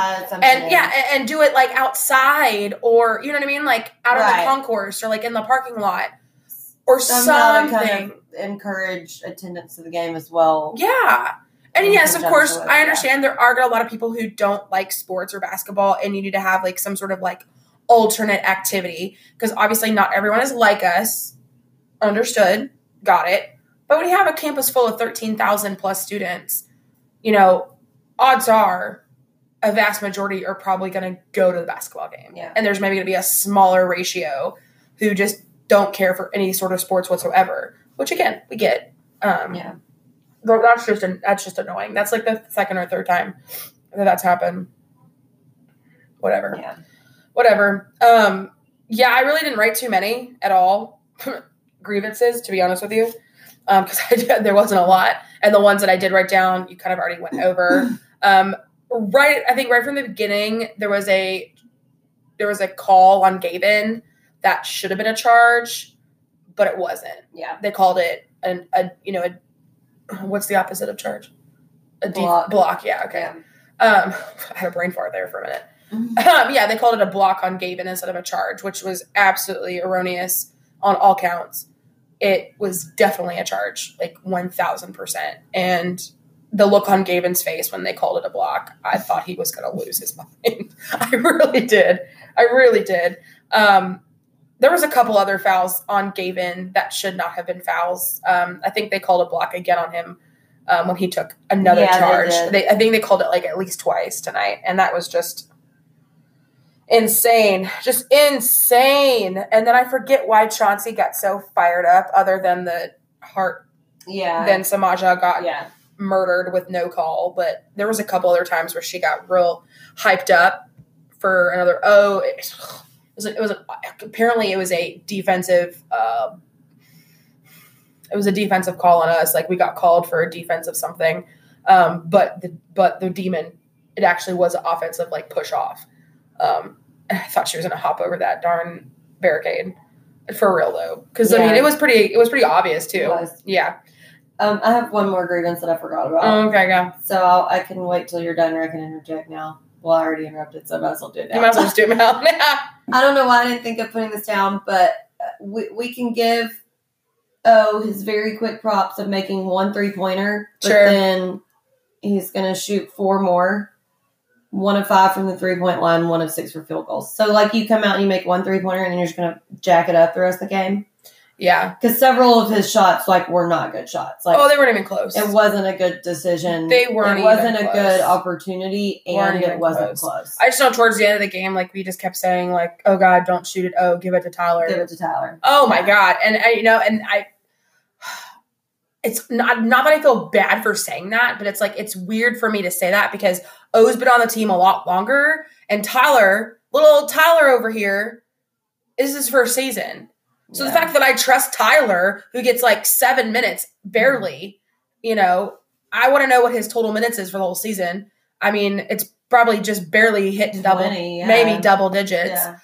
And yeah, and, and do it like outside or you know what I mean? Like out on Right. the concourse or like in the parking lot or Somehow something. kind of encourage attendance to the game as well. Yeah. And yes, of course, I yeah. understand there are a lot of people who don't like sports or basketball, and you need to have like some sort of like alternate activity because obviously not everyone is like us. Understood, got it. But when you have a campus full of 13,000 plus students, you know, odds are a vast majority are probably going to go to the basketball game. Yeah. And there's maybe going to be a smaller ratio who just don't care for any sort of sports whatsoever, which again, we get. Um, Yeah. That's just that's just annoying. That's like the second or third time that that's happened. Whatever, Yeah. whatever. Um, yeah, I really didn't write too many at all grievances, to be honest with you, because I did, there wasn't a lot, and the ones that I did write down, you kind of already went over. um, right, I think right from the beginning, there was a there was a call on Gavin that should have been a charge, but it wasn't Yeah. they called it an, a you know a what's the opposite of charge a def- Block. block yeah okay Yeah. um i had a brain fart there for a minute Mhm. Um, yeah, they called it a block on Gavin instead of a charge, which was absolutely erroneous on all counts. It was definitely a charge, like 1000%. And the look on Gavin's face when they called it a block, I thought he was going to lose his mind. I really did. I really did. Um, there was a couple other fouls on Gavin that should not have been fouls. Um, I think they called a block again on him um, when he took another Yeah, charge. did. They, I think they called it like at least twice tonight, and that was just insane, just insane. And then I forget why Chauncey got so fired up, other than the heart. Yeah. Then Samaja got yeah. murdered with no call, but there was a couple other times where she got real hyped up for another. Oh, it was. It was a, apparently it was a defensive. Uh, it was a defensive call on us. Like we got called for a defensive something, um, but the but the demon it actually was an offensive like push off. Um, I thought she was gonna hop over that darn barricade for real though, because I mean it was pretty it was pretty obvious too. It was. Yeah. Um, I have one more grievance that I forgot about. Oh, okay, go. So I'll, I can wait till you're done or I can interject now. Well, I already interrupted, so I might as well do it now. You might as well just do it now. I don't know why I didn't think of putting this down, but uh, we, we can give oh his very quick props of making one three pointer, but Sure. then he's going to shoot four more. One of five from the three point line, one of six for field goals. So, like, you come out and you make one three pointer, and then you're just going to jack it up the rest of the game. Yeah. Because several of his shots, like, were not good shots. Like, oh, they weren't even close. it wasn't a good decision. They weren't It wasn't a good opportunity, and it wasn't close. close. I just know towards the end of the game, like we just kept saying, like, "Oh God, don't shoot it. Oh, give it to Tyler." Give it to Tyler. oh my God, and I, you know, and I, it's not not that I feel bad for saying that, but it's like it's weird for me to say that because O's been on the team a lot longer, and Tyler, little old Tyler over here, is his first season. So the fact that I trust Tyler, who gets like seven minutes barely, mm-hmm. you know, I want to know what his total minutes is for the whole season. I mean, it's probably just barely hitting double, yeah. maybe double digits. Yeah.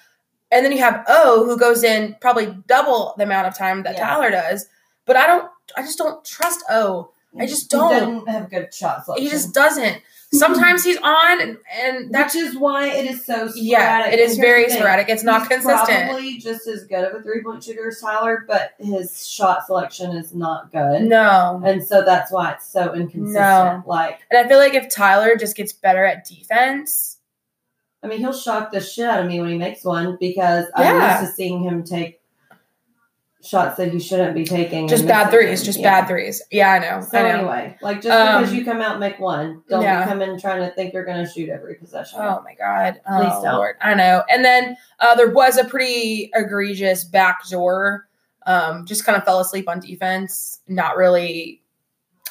And then you have O, who goes in probably double the amount of time that Yeah. Tyler does. But I don't, I just don't trust O. I just don't. doesn't have good shot selection. He just doesn't. Sometimes he's on, and, and that's Which is why it is so sporadic. yeah, it is very sporadic. It's not He's consistent. Probably just as good of a three point shooter as Tyler, but his shot selection is not good, No. and so that's why it's so inconsistent. No. Like, And I feel like if Tyler just gets better at defense, I mean, he'll shock the shit out of me when he makes one because Yeah. I'm used to seeing him take shots that he shouldn't be taking. just bad threes, them. just Yeah. bad threes. Yeah, I know. So I know. anyway, like just Um, because you come out and make one, don't yeah. be coming trying to think you're going to shoot every possession. Oh my god! Please oh, don't. Lord. I know. And then uh, there was a pretty egregious backdoor. Um, just kind of fell asleep on defense. Not really.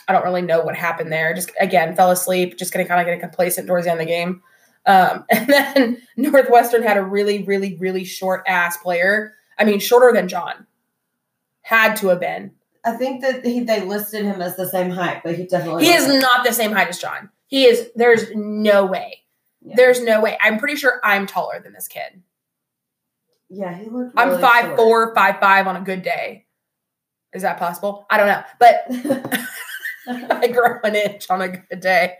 I don't really know what happened there. Just again fell asleep. Just gonna kind of get complacent towards the end of the game. Um, and then Northwestern had a really, really, really short ass player. I mean, shorter than John. Had to have been. I think that he, they listed him as the same height, but he definitely He is wasn't. not the same height as John. He is. There's no way. Yeah. There's no way. I'm pretty sure I'm taller than this kid. Yeah, he looked. I'm really five short. four, five five on a good day. Is that possible? I don't know, but I grow an inch on a good day.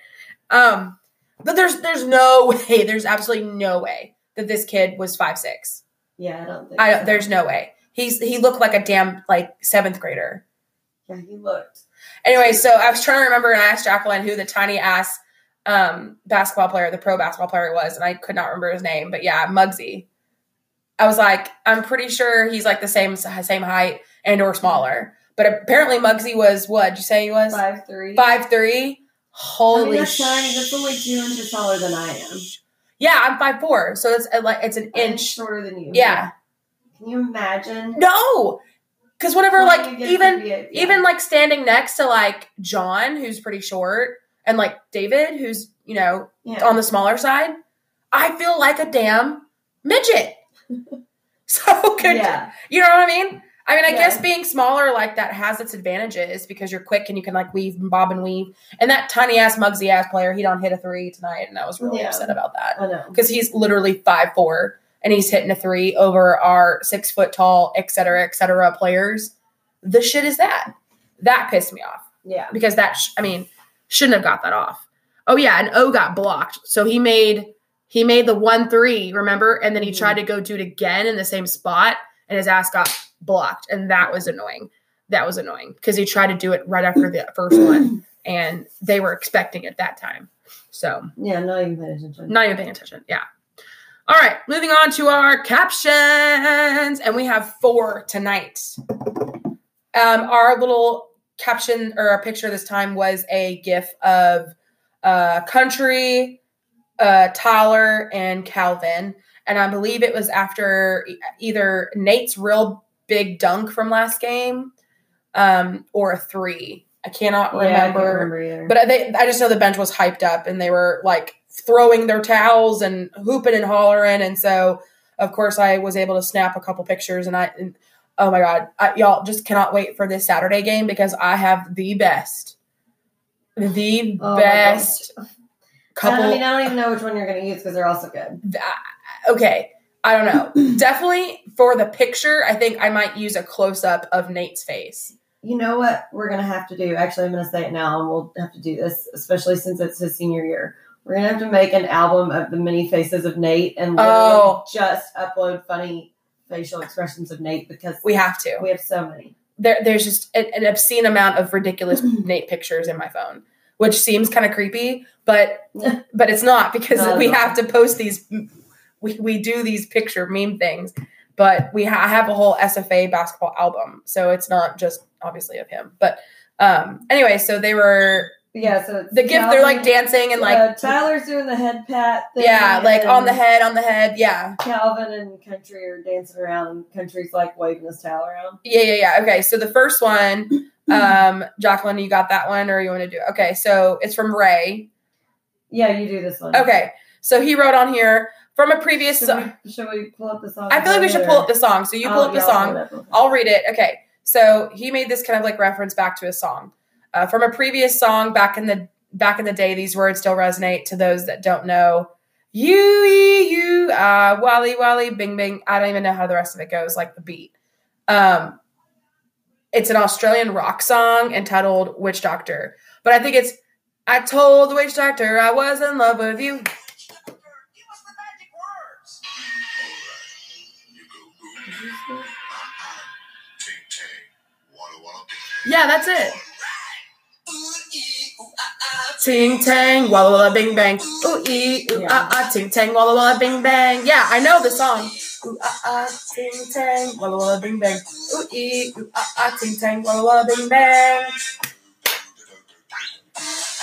Um, but there's there's no way, there's absolutely no way that this kid was five six. yeah, I don't think. I so. there's no way. He's he looked like a damn like seventh grader. Yeah, he looked. Anyway, so I was trying to remember and I asked Jacqueline who the tiny ass um basketball player, the pro basketball player was, and I could not remember his name, but yeah, Muggsy. I was like, I'm pretty sure he's like the same same height and or smaller. But apparently Muggsy was what? Did you say he was Five three. five three? I Holy mean, that's sh- tiny. That's only two inches taller than I am. Yeah, I'm five four, so it's uh, like it's an An inch. shorter than you. Yeah, Can you imagine? no, because whenever like even yeah. even like standing next to like John, who's pretty short, and like David, who's you know yeah. on the smaller side, I feel like a damn midget. so good. yeah. you know what I mean? I mean, I Yeah. guess being smaller like that has its advantages because you're quick and you can like weave and bob and weave. And that tiny ass Muggsy ass player, he don't hit a three tonight, and I was really Yeah. upset about that I know. because he's literally five four and he's hitting a three over our six foot tall, et cetera, et cetera players. The shit is that. That pissed me off Yeah. because that sh- I mean shouldn't have got that off. Oh yeah, and O got blocked, so he made he made the one three, remember? And then he Mhm. tried to go do it again in the same spot, and his ass got blocked, and that was annoying. That was annoying because he tried to do it right after the first one, and they were expecting it that time. So Yeah, not even paying attention. not even paying attention. Yeah. All right, moving on to our captions, and we have four tonight. Um, our little caption or a picture this time was a GIF of uh, Country, uh, Tyler, and Calvin, and I believe it was after either Nate's real big dunk from last game, um, or a three. I cannot Yeah, I remember. remember. But they, I just know the bench was hyped up and they were like throwing their towels and hooping and hollering. And so, of course, I was able to snap a couple pictures. And I, and, oh my God, I, y'all just cannot wait for this Saturday game because I have the best, the Oh best couple. I mean, I don't even know which one you're going to use because they're also good. th- okay, I don't know. Definitely for the picture, I think I might use a close up of Nate's face. You know what we're going to have to do? Actually, I'm going to say it now, and we'll have to do this, especially since it's his senior year. We're going to have to make an album of the many faces of Nate and Oh. just upload funny facial expressions of Nate because We have to. we have so many. there there's just an, an obscene amount of ridiculous Nate pictures in my phone, which seems kind of creepy, but but it's not because Not we have to post these. We we do these picture meme things, but we ha- have a whole SFA basketball album, so it's not just obviously of him. But um anyway, so they were Yeah, so it's the gift. They're like dancing and like uh, Tyler's doing the head pat. Thing yeah, like on the head, on the head, yeah. Calvin and Country are dancing around, Country's like waving his towel around. Yeah, yeah, yeah. Okay, so the first one, um, Jacqueline, you got that one, or you want to do? it? Okay, so it's from Ray. Yeah, you do this one. Okay, so he wrote on here from a previous. Should song. we, should we pull up the song? I feel like we should pull up the song. So you pull Oh, up the yeah, I'll song. up. I'll read it. Okay, so he made this kind of like reference back to a song uh, from a previous song back in the back in the day. These words still resonate to those that don't know. You, you, uh, wally, wally, bing, bing. I don't even know how the rest of it goes, like the beat. Um, it's an Australian rock song entitled "Witch Doctor," but I think it's "I told the witch doctor I was in love with you." Yeah, that's it. Ting tang, walla walla bing bang. Ooh ee, ooh Yeah. ah ah, ting tang, walla walla bing bang. Yeah, I know the song. Ooh ah ah, ting tang, walla walla bing bang. Ooh ee, ooh ah ah, ting tang, walla walla bing bang.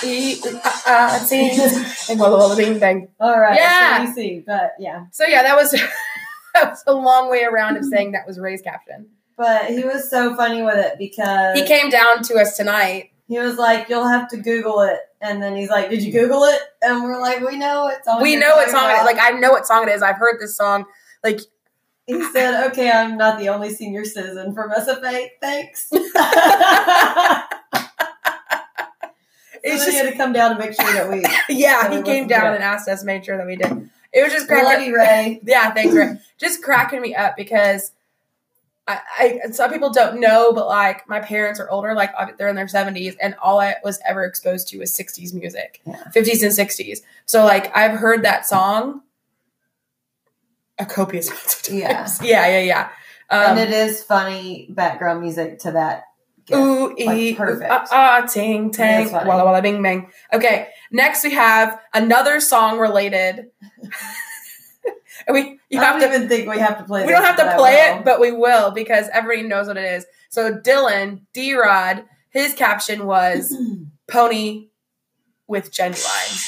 Ee, ooh ah ah, ting tang, walla walla bing bang. All right. Yeah. So you see, but yeah. So yeah, that was that was a long way around of saying that was Ray's caption. But he was so funny with it because He came down to us tonight. he was like, "You'll have to Google it," and then he's like, "Did you Google it?" And we're like, "We know what song. We know what song it is. about." Like I know what song it is. I've heard this song. Like he said, "Okay, I'm not the only senior citizen from SFA. Thanks." so it's then he had to come down to make sure that we. yeah, So he came down and asked us, made sure that we did. It was just We love you, Ray. Yeah, thanks, Ray. just cracking me up because I, I some people don't know, but like my parents are older, like they're in their seventies, and all I was ever exposed to was sixties music, Yeah. fifties and sixties. So like I've heard that song a copious amount of times. Yeah, yeah, yeah. Um, and it is funny background music to that. gift. Ooh, like, ee, perfect. ah, ah, ting, tang, It is funny. walla, walla, bing, bang. Okay, next we have another song related. and we, you I have don't to, even think we have to play. we don't have to play it, but we will because everybody knows what it is. So Dylan, D-Rod, his caption was pony with Ginuwine.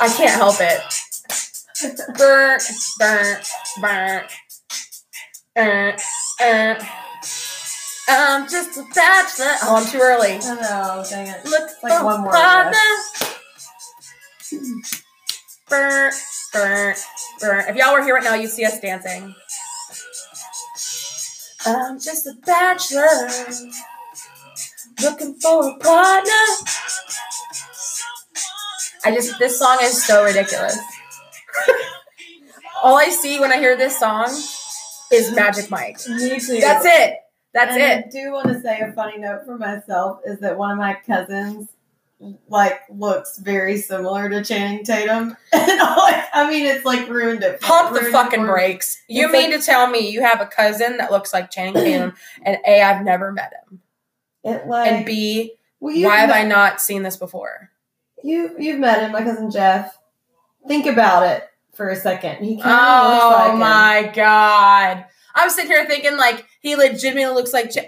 I can't help it. Uh, uh. I'm just a bachelor. Oh, I'm too early. I know, dang it. Look like one more partner. Burn, burn, burn. If y'all were here right now, you'd see us dancing. I'm just a bachelor. Looking for a partner. I just, this song is so ridiculous. All I see when I hear this song is Magic Mike. Me too. That's it. That's and it. I do want to say a funny note for myself is that one of my cousins like looks very similar to Channing Tatum. And like, I mean, it's like ruined it. Pump the ruined it fucking brakes. You It's mean like- to tell me you have a cousin that looks like Channing Tatum, and A, I've never met him, It like and B, well, why have I not seen this before? You you've met him, my cousin Jeff. Think about it for a second. He kind of Oh looks like him. my god! I'm sitting here thinking like he legitimately looks like. Ch-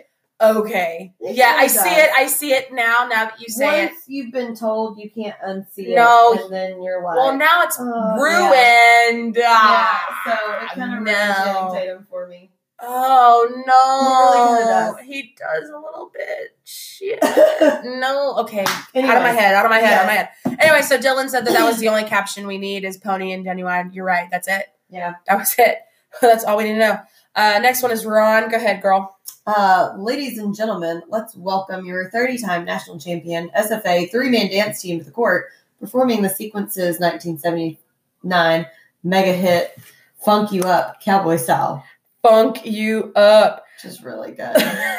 okay, He yeah, I kinda see it. I see it now. Now that you say it. You've been told, you can't unsee No. it, and then you're like, Well, now it's Oh, ruined. yeah. Ah, So it kind of no. ruined Tatum for me. Oh no, He really he does a little bit. Shit. no, okay. Out of my head. Out of my head. Out of my head. Anyway, so Dylan said that that was the only caption we need is Pony and Ginuwine. You're right. That's it. Yeah. That was it. That's all we need to know. Uh, next one is Ron. Go ahead, girl. Uh, ladies and gentlemen, let's welcome your 30-time national champion SFA three-man dance team to the court, performing the Sequence's 1979 mega hit "Funk You Up" cowboy style, Funk you up. which is really good.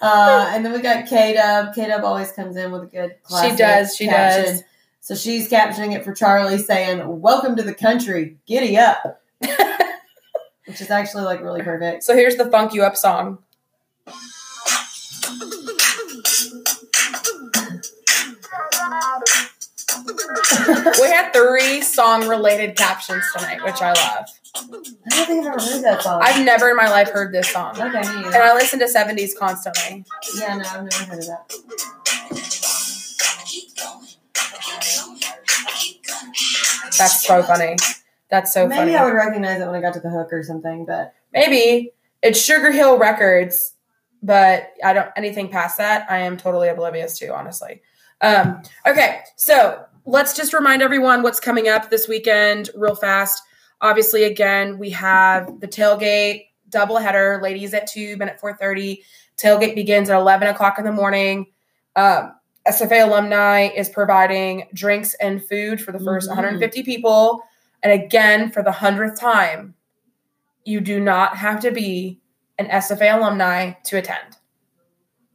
Uh, and then we got K Dub. K Dub always comes in with a good She does, she caption. does. So she's captioning it for Charlie, saying, "Welcome to the country, giddy up," which is actually like really perfect. so here's the Funk You Up song. we had three song related captions tonight, which I love. I don't think I've ever heard that song. I've never in my life heard this song. okay, me And. I listen to 70s constantly. Yeah, no, I've never heard of that. That's so funny. That's so funny. Maybe funny. I would recognize it when I got to the hook or something, but Maybe it's Sugar Hill Records, but I don't anything past that. I am totally oblivious to, honestly. Um, okay, so let's just remind everyone what's coming up this weekend, real fast. Obviously, again, we have the tailgate doubleheader, ladies at two, men at four thirty. Tailgate begins at eleven o'clock in the morning. Um, SFA alumni is providing drinks and food for the 1st Mhm. 150 people, and again for the hundredth time you do not have to be an SFA alumni to attend.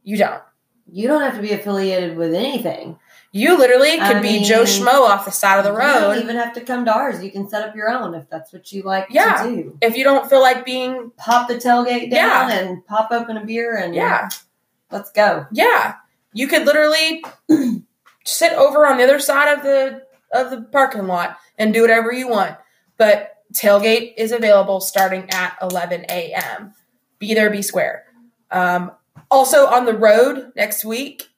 You don't. you don't have to be affiliated with anything. You literally could I be Joe Schmo off the side of the road. You don't even have to come to ours. You can set up your own if that's what you like Yeah. to do. if you don't feel like being, Pop the tailgate Yeah. down and pop open a beer and yeah, let's go. yeah, you could literally sit over on the other side of the of the parking lot and do whatever you want. But tailgate is available starting at 11 a.m. Be there, be square. Um, also on the road next week,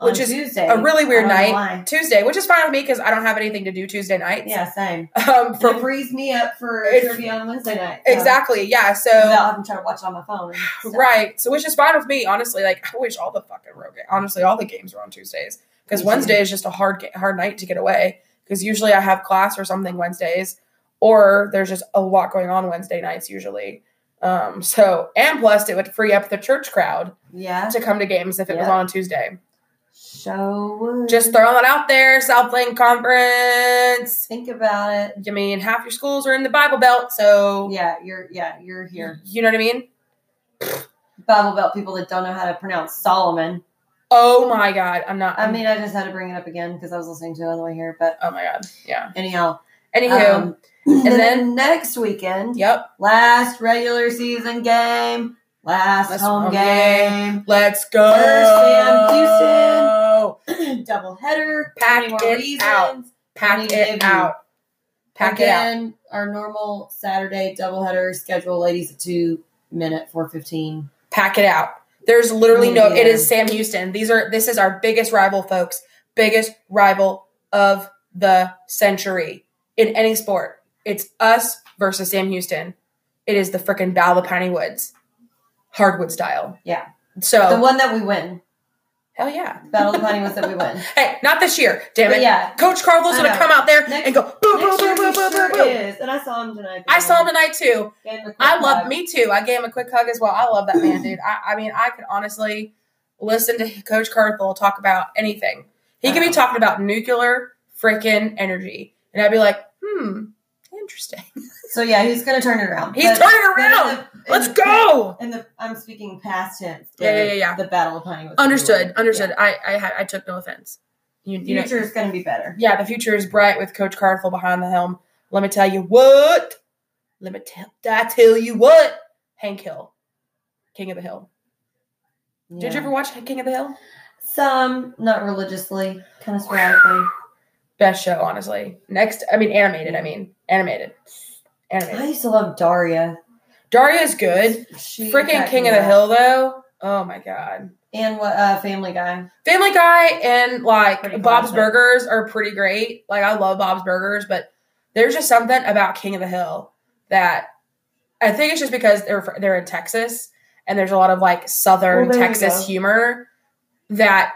Which On is Tuesday, a really weird I don't know night. Tuesday, which is fine with me because I don't have anything to do Tuesday night. Yeah, same. Um, it for frees me up for It- trivia on Wednesday night. so- exactly, yeah. So Without having to try to watch it on my phone. stuff. right, so which is fine with me, honestly. Like I wish all the fucking road honestly all the games were on Tuesdays because Wednesday is just a hard hard night to get away because usually I have class or something Wednesdays or there's just a lot going on Wednesday nights usually. Um, so and plus it would free up the church crowd Yeah. to come to games if it was on a Tuesday. So. Just throwing it out there, Southland Conference. think about it. I mean, half your schools are in the Bible Belt, so Yeah, you're yeah, you're here. you know what I mean. Bible Belt people that don't know how to pronounce Solomon. Oh my God, I'm not. I mean, I just had to bring it up again because I was listening to it on the way here. But oh my God, yeah. anyhow, Anywho, um, and then- then next weekend, yep. last regular season game, last Last home home game, Let's go. First double header. Pack it reasons? out. Pack it out. Pack it out. Our normal Saturday doubleheader schedule, ladies at two, minute four fifteen. Pack it out. There's literally no. It Yeah. is mm. Sam Houston. These are. This is our biggest rival, folks. Biggest rival of the century in any sport. It's us versus Sam Houston. It is the freaking Battle of the Piney Woods, hardwood style. Yeah. So The one that we win, hell yeah. Battle of the Piney Woods that we win. Hey, not this year. Damn But it. yeah, Coach Carthel's I gonna come out there Next- and go boom, boom, boom, boom, boom, sure boom, and I saw him tonight. I saw him tonight too. Gave him a quick I love me too. I gave him a quick hug as well. I love that man, dude. I, I mean, I could honestly listen to Coach Carthel talk about anything. He could be Uh-huh. talking about nuclear freaking energy, and I'd be like, hmm, interesting. So yeah, he's gonna turn it around. He's But- turning in around. the- in Let's the- go. And the I'm speaking past tense. Yeah, yeah, yeah, yeah. The Battle of Piney Woods Understood. Yeah. Understood. I I had I took no offense. You, you know, Future is going to be better. yeah, the future is bright with Coach Carthel behind the helm. Let me tell you what. Let me tell. I tell you what. Hank Hill, King of the Hill. Did you ever watch King of the Hill? Some, not religiously, kind of sporadically. Best show, honestly. Next, I mean, animated. I mean, animated. I used to love Daria. Daria's good. She Freaking King of the up. Hill, though. Oh my god. And what? Uh, Family Guy. Family Guy and like Pretty Bob's classic. Burgers are pretty great. Like I love Bob's Burgers, but there's just something about King of the Hill that I think it's just because they're they're in Texas and there's a lot of like southern Well, Texas humor that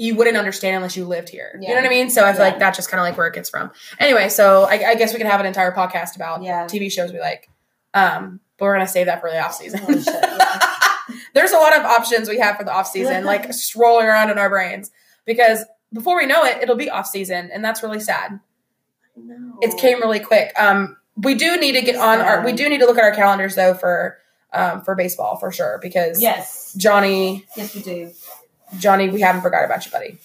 you wouldn't understand unless you lived here. You know what I mean? So I feel Yeah. like that's just kind of like where it gets from. Anyway, so I, I guess we can have an entire podcast about Yeah. TV shows we like. Um, but we're gonna save that for the off season. Shit. There's a lot of options we have for the off season, like strolling around in our brains. Because before we know it, it'll be off season, and that's really sad. No. It came really quick. Um, we do need to get on our. We do need to look at our calendars though for um for baseball for sure because Yes. Johnny, Yes, we do. Johnny, we haven't forgot about you, buddy.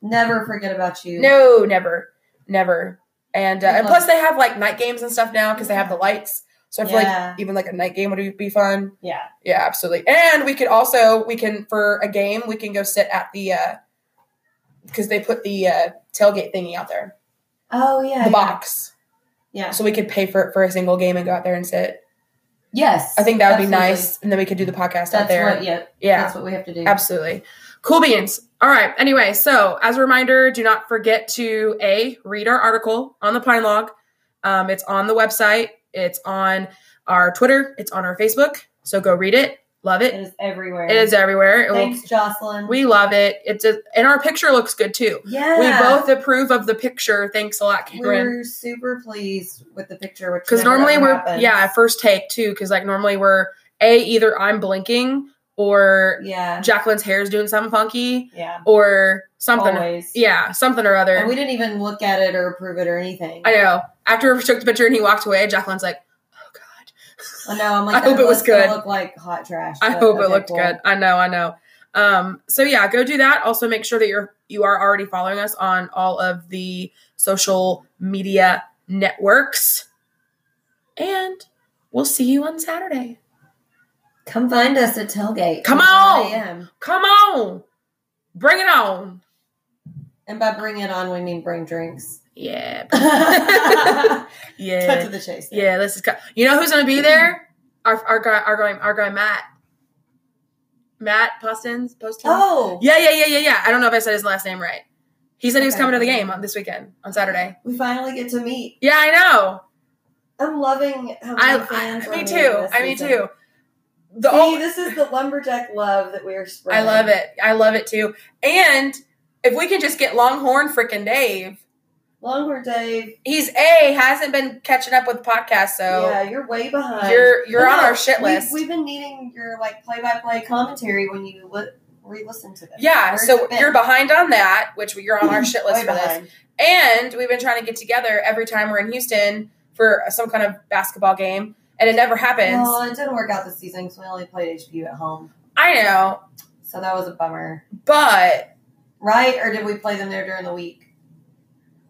Never forget about you. No, never, never. And uh, and plus it. they have like night games and stuff now because they have the lights. So I feel Yeah. like even like a night game would be fun. Yeah. Yeah, absolutely. And we could also we can for a game we can go sit at the uh because they put the uh tailgate thingy out there, Oh yeah. the yeah. box. Yeah. So we could pay for it for a single game and go out there and sit. Yes. I think that would be nice, and then we could do the podcast That's out there. what. Yeah. yeah, That's what we have to do. absolutely. Cool beans. All right. Anyway, so as a reminder, do not forget to a read our article on the Pine Log. Um, it's on the website. It's on our Twitter. It's on our Facebook. So go read it. Love It it. is everywhere. It is everywhere. Thanks, Jocelyn. we love it. It's a, and our picture looks good too. yeah. We both approve of the picture. Thanks a lot, Karen. We're super pleased with the picture, which Because normally we're happens. yeah first take too. Because like normally we're a either I'm blinking or yeah, Jacqueline's hair is doing something funky yeah, or something. always. Yeah, something or other. And we didn't even look at it or approve it or anything. I know. After we took the picture and he walked away, Jacqueline's like, I know. I'm like, I hope it was good. Look like hot trash. I hope it looked cool. good. I know, I know. Um, so yeah, go do that. Also make sure that you're you are already following us on all of the social media networks. And we'll see you on Saturday. Come find us at tailgate. Come on! Come on. Bring it on. And by bring it on, we mean bring drinks. Yeah. yeah. Cut Yeah. to the chase. Yeah, this is co- You know who's going to be there? Our our guy our guy our guy Matt. Matt Postins, Postins. Oh, Yeah, yeah, yeah, yeah, yeah. I don't know if I said his last name right. He said he was coming to the game on this weekend on Saturday. we finally get to meet. Yeah, I know. I'm loving how I, many fans. I me too. I me season. too. The See, only, this is the lumberjack love that we're spreading. I love it. I love it too. And if we can just get Longhorn freaking Dave, Longhorn Dave. he's a hasn't been catching up with podcasts, so yeah, you're way behind. you're you're But on no, our shit list. We've been needing your like play-by-play commentary when you li- re-listen to them. yeah, Where's so you're behind on that, which you're on our shit list for this. And we've been trying to get together every time we're in Houston for some kind of basketball game, and it never happens. Well, it didn't work out this season because we only played HBU at home, I know, so that was a bummer. but Right? Or did we play them there during the week?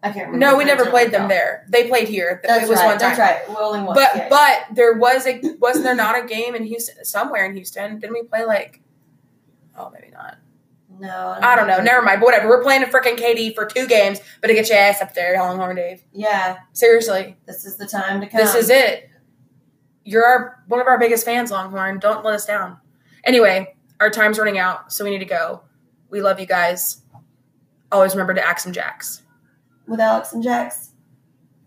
I can't remember. no, we never played them there. They played here. That's it was right. one time. That's right. We only won. But yeah. but there was a wasn't there not a game in Houston somewhere in Houston? Didn't we play like? Oh, maybe not. no, I don't know. Never mind. But whatever. We're playing a freaking KD for two games, but to get your ass up there, Longhorn Dave. Yeah, Seriously, this is the time to come. this is it. You're our one of our biggest fans, Longhorn. Don't let us down. Anyway, our time's running out, so we need to go. We love you guys. Always remember to axe some jacks. With Alex and Jax.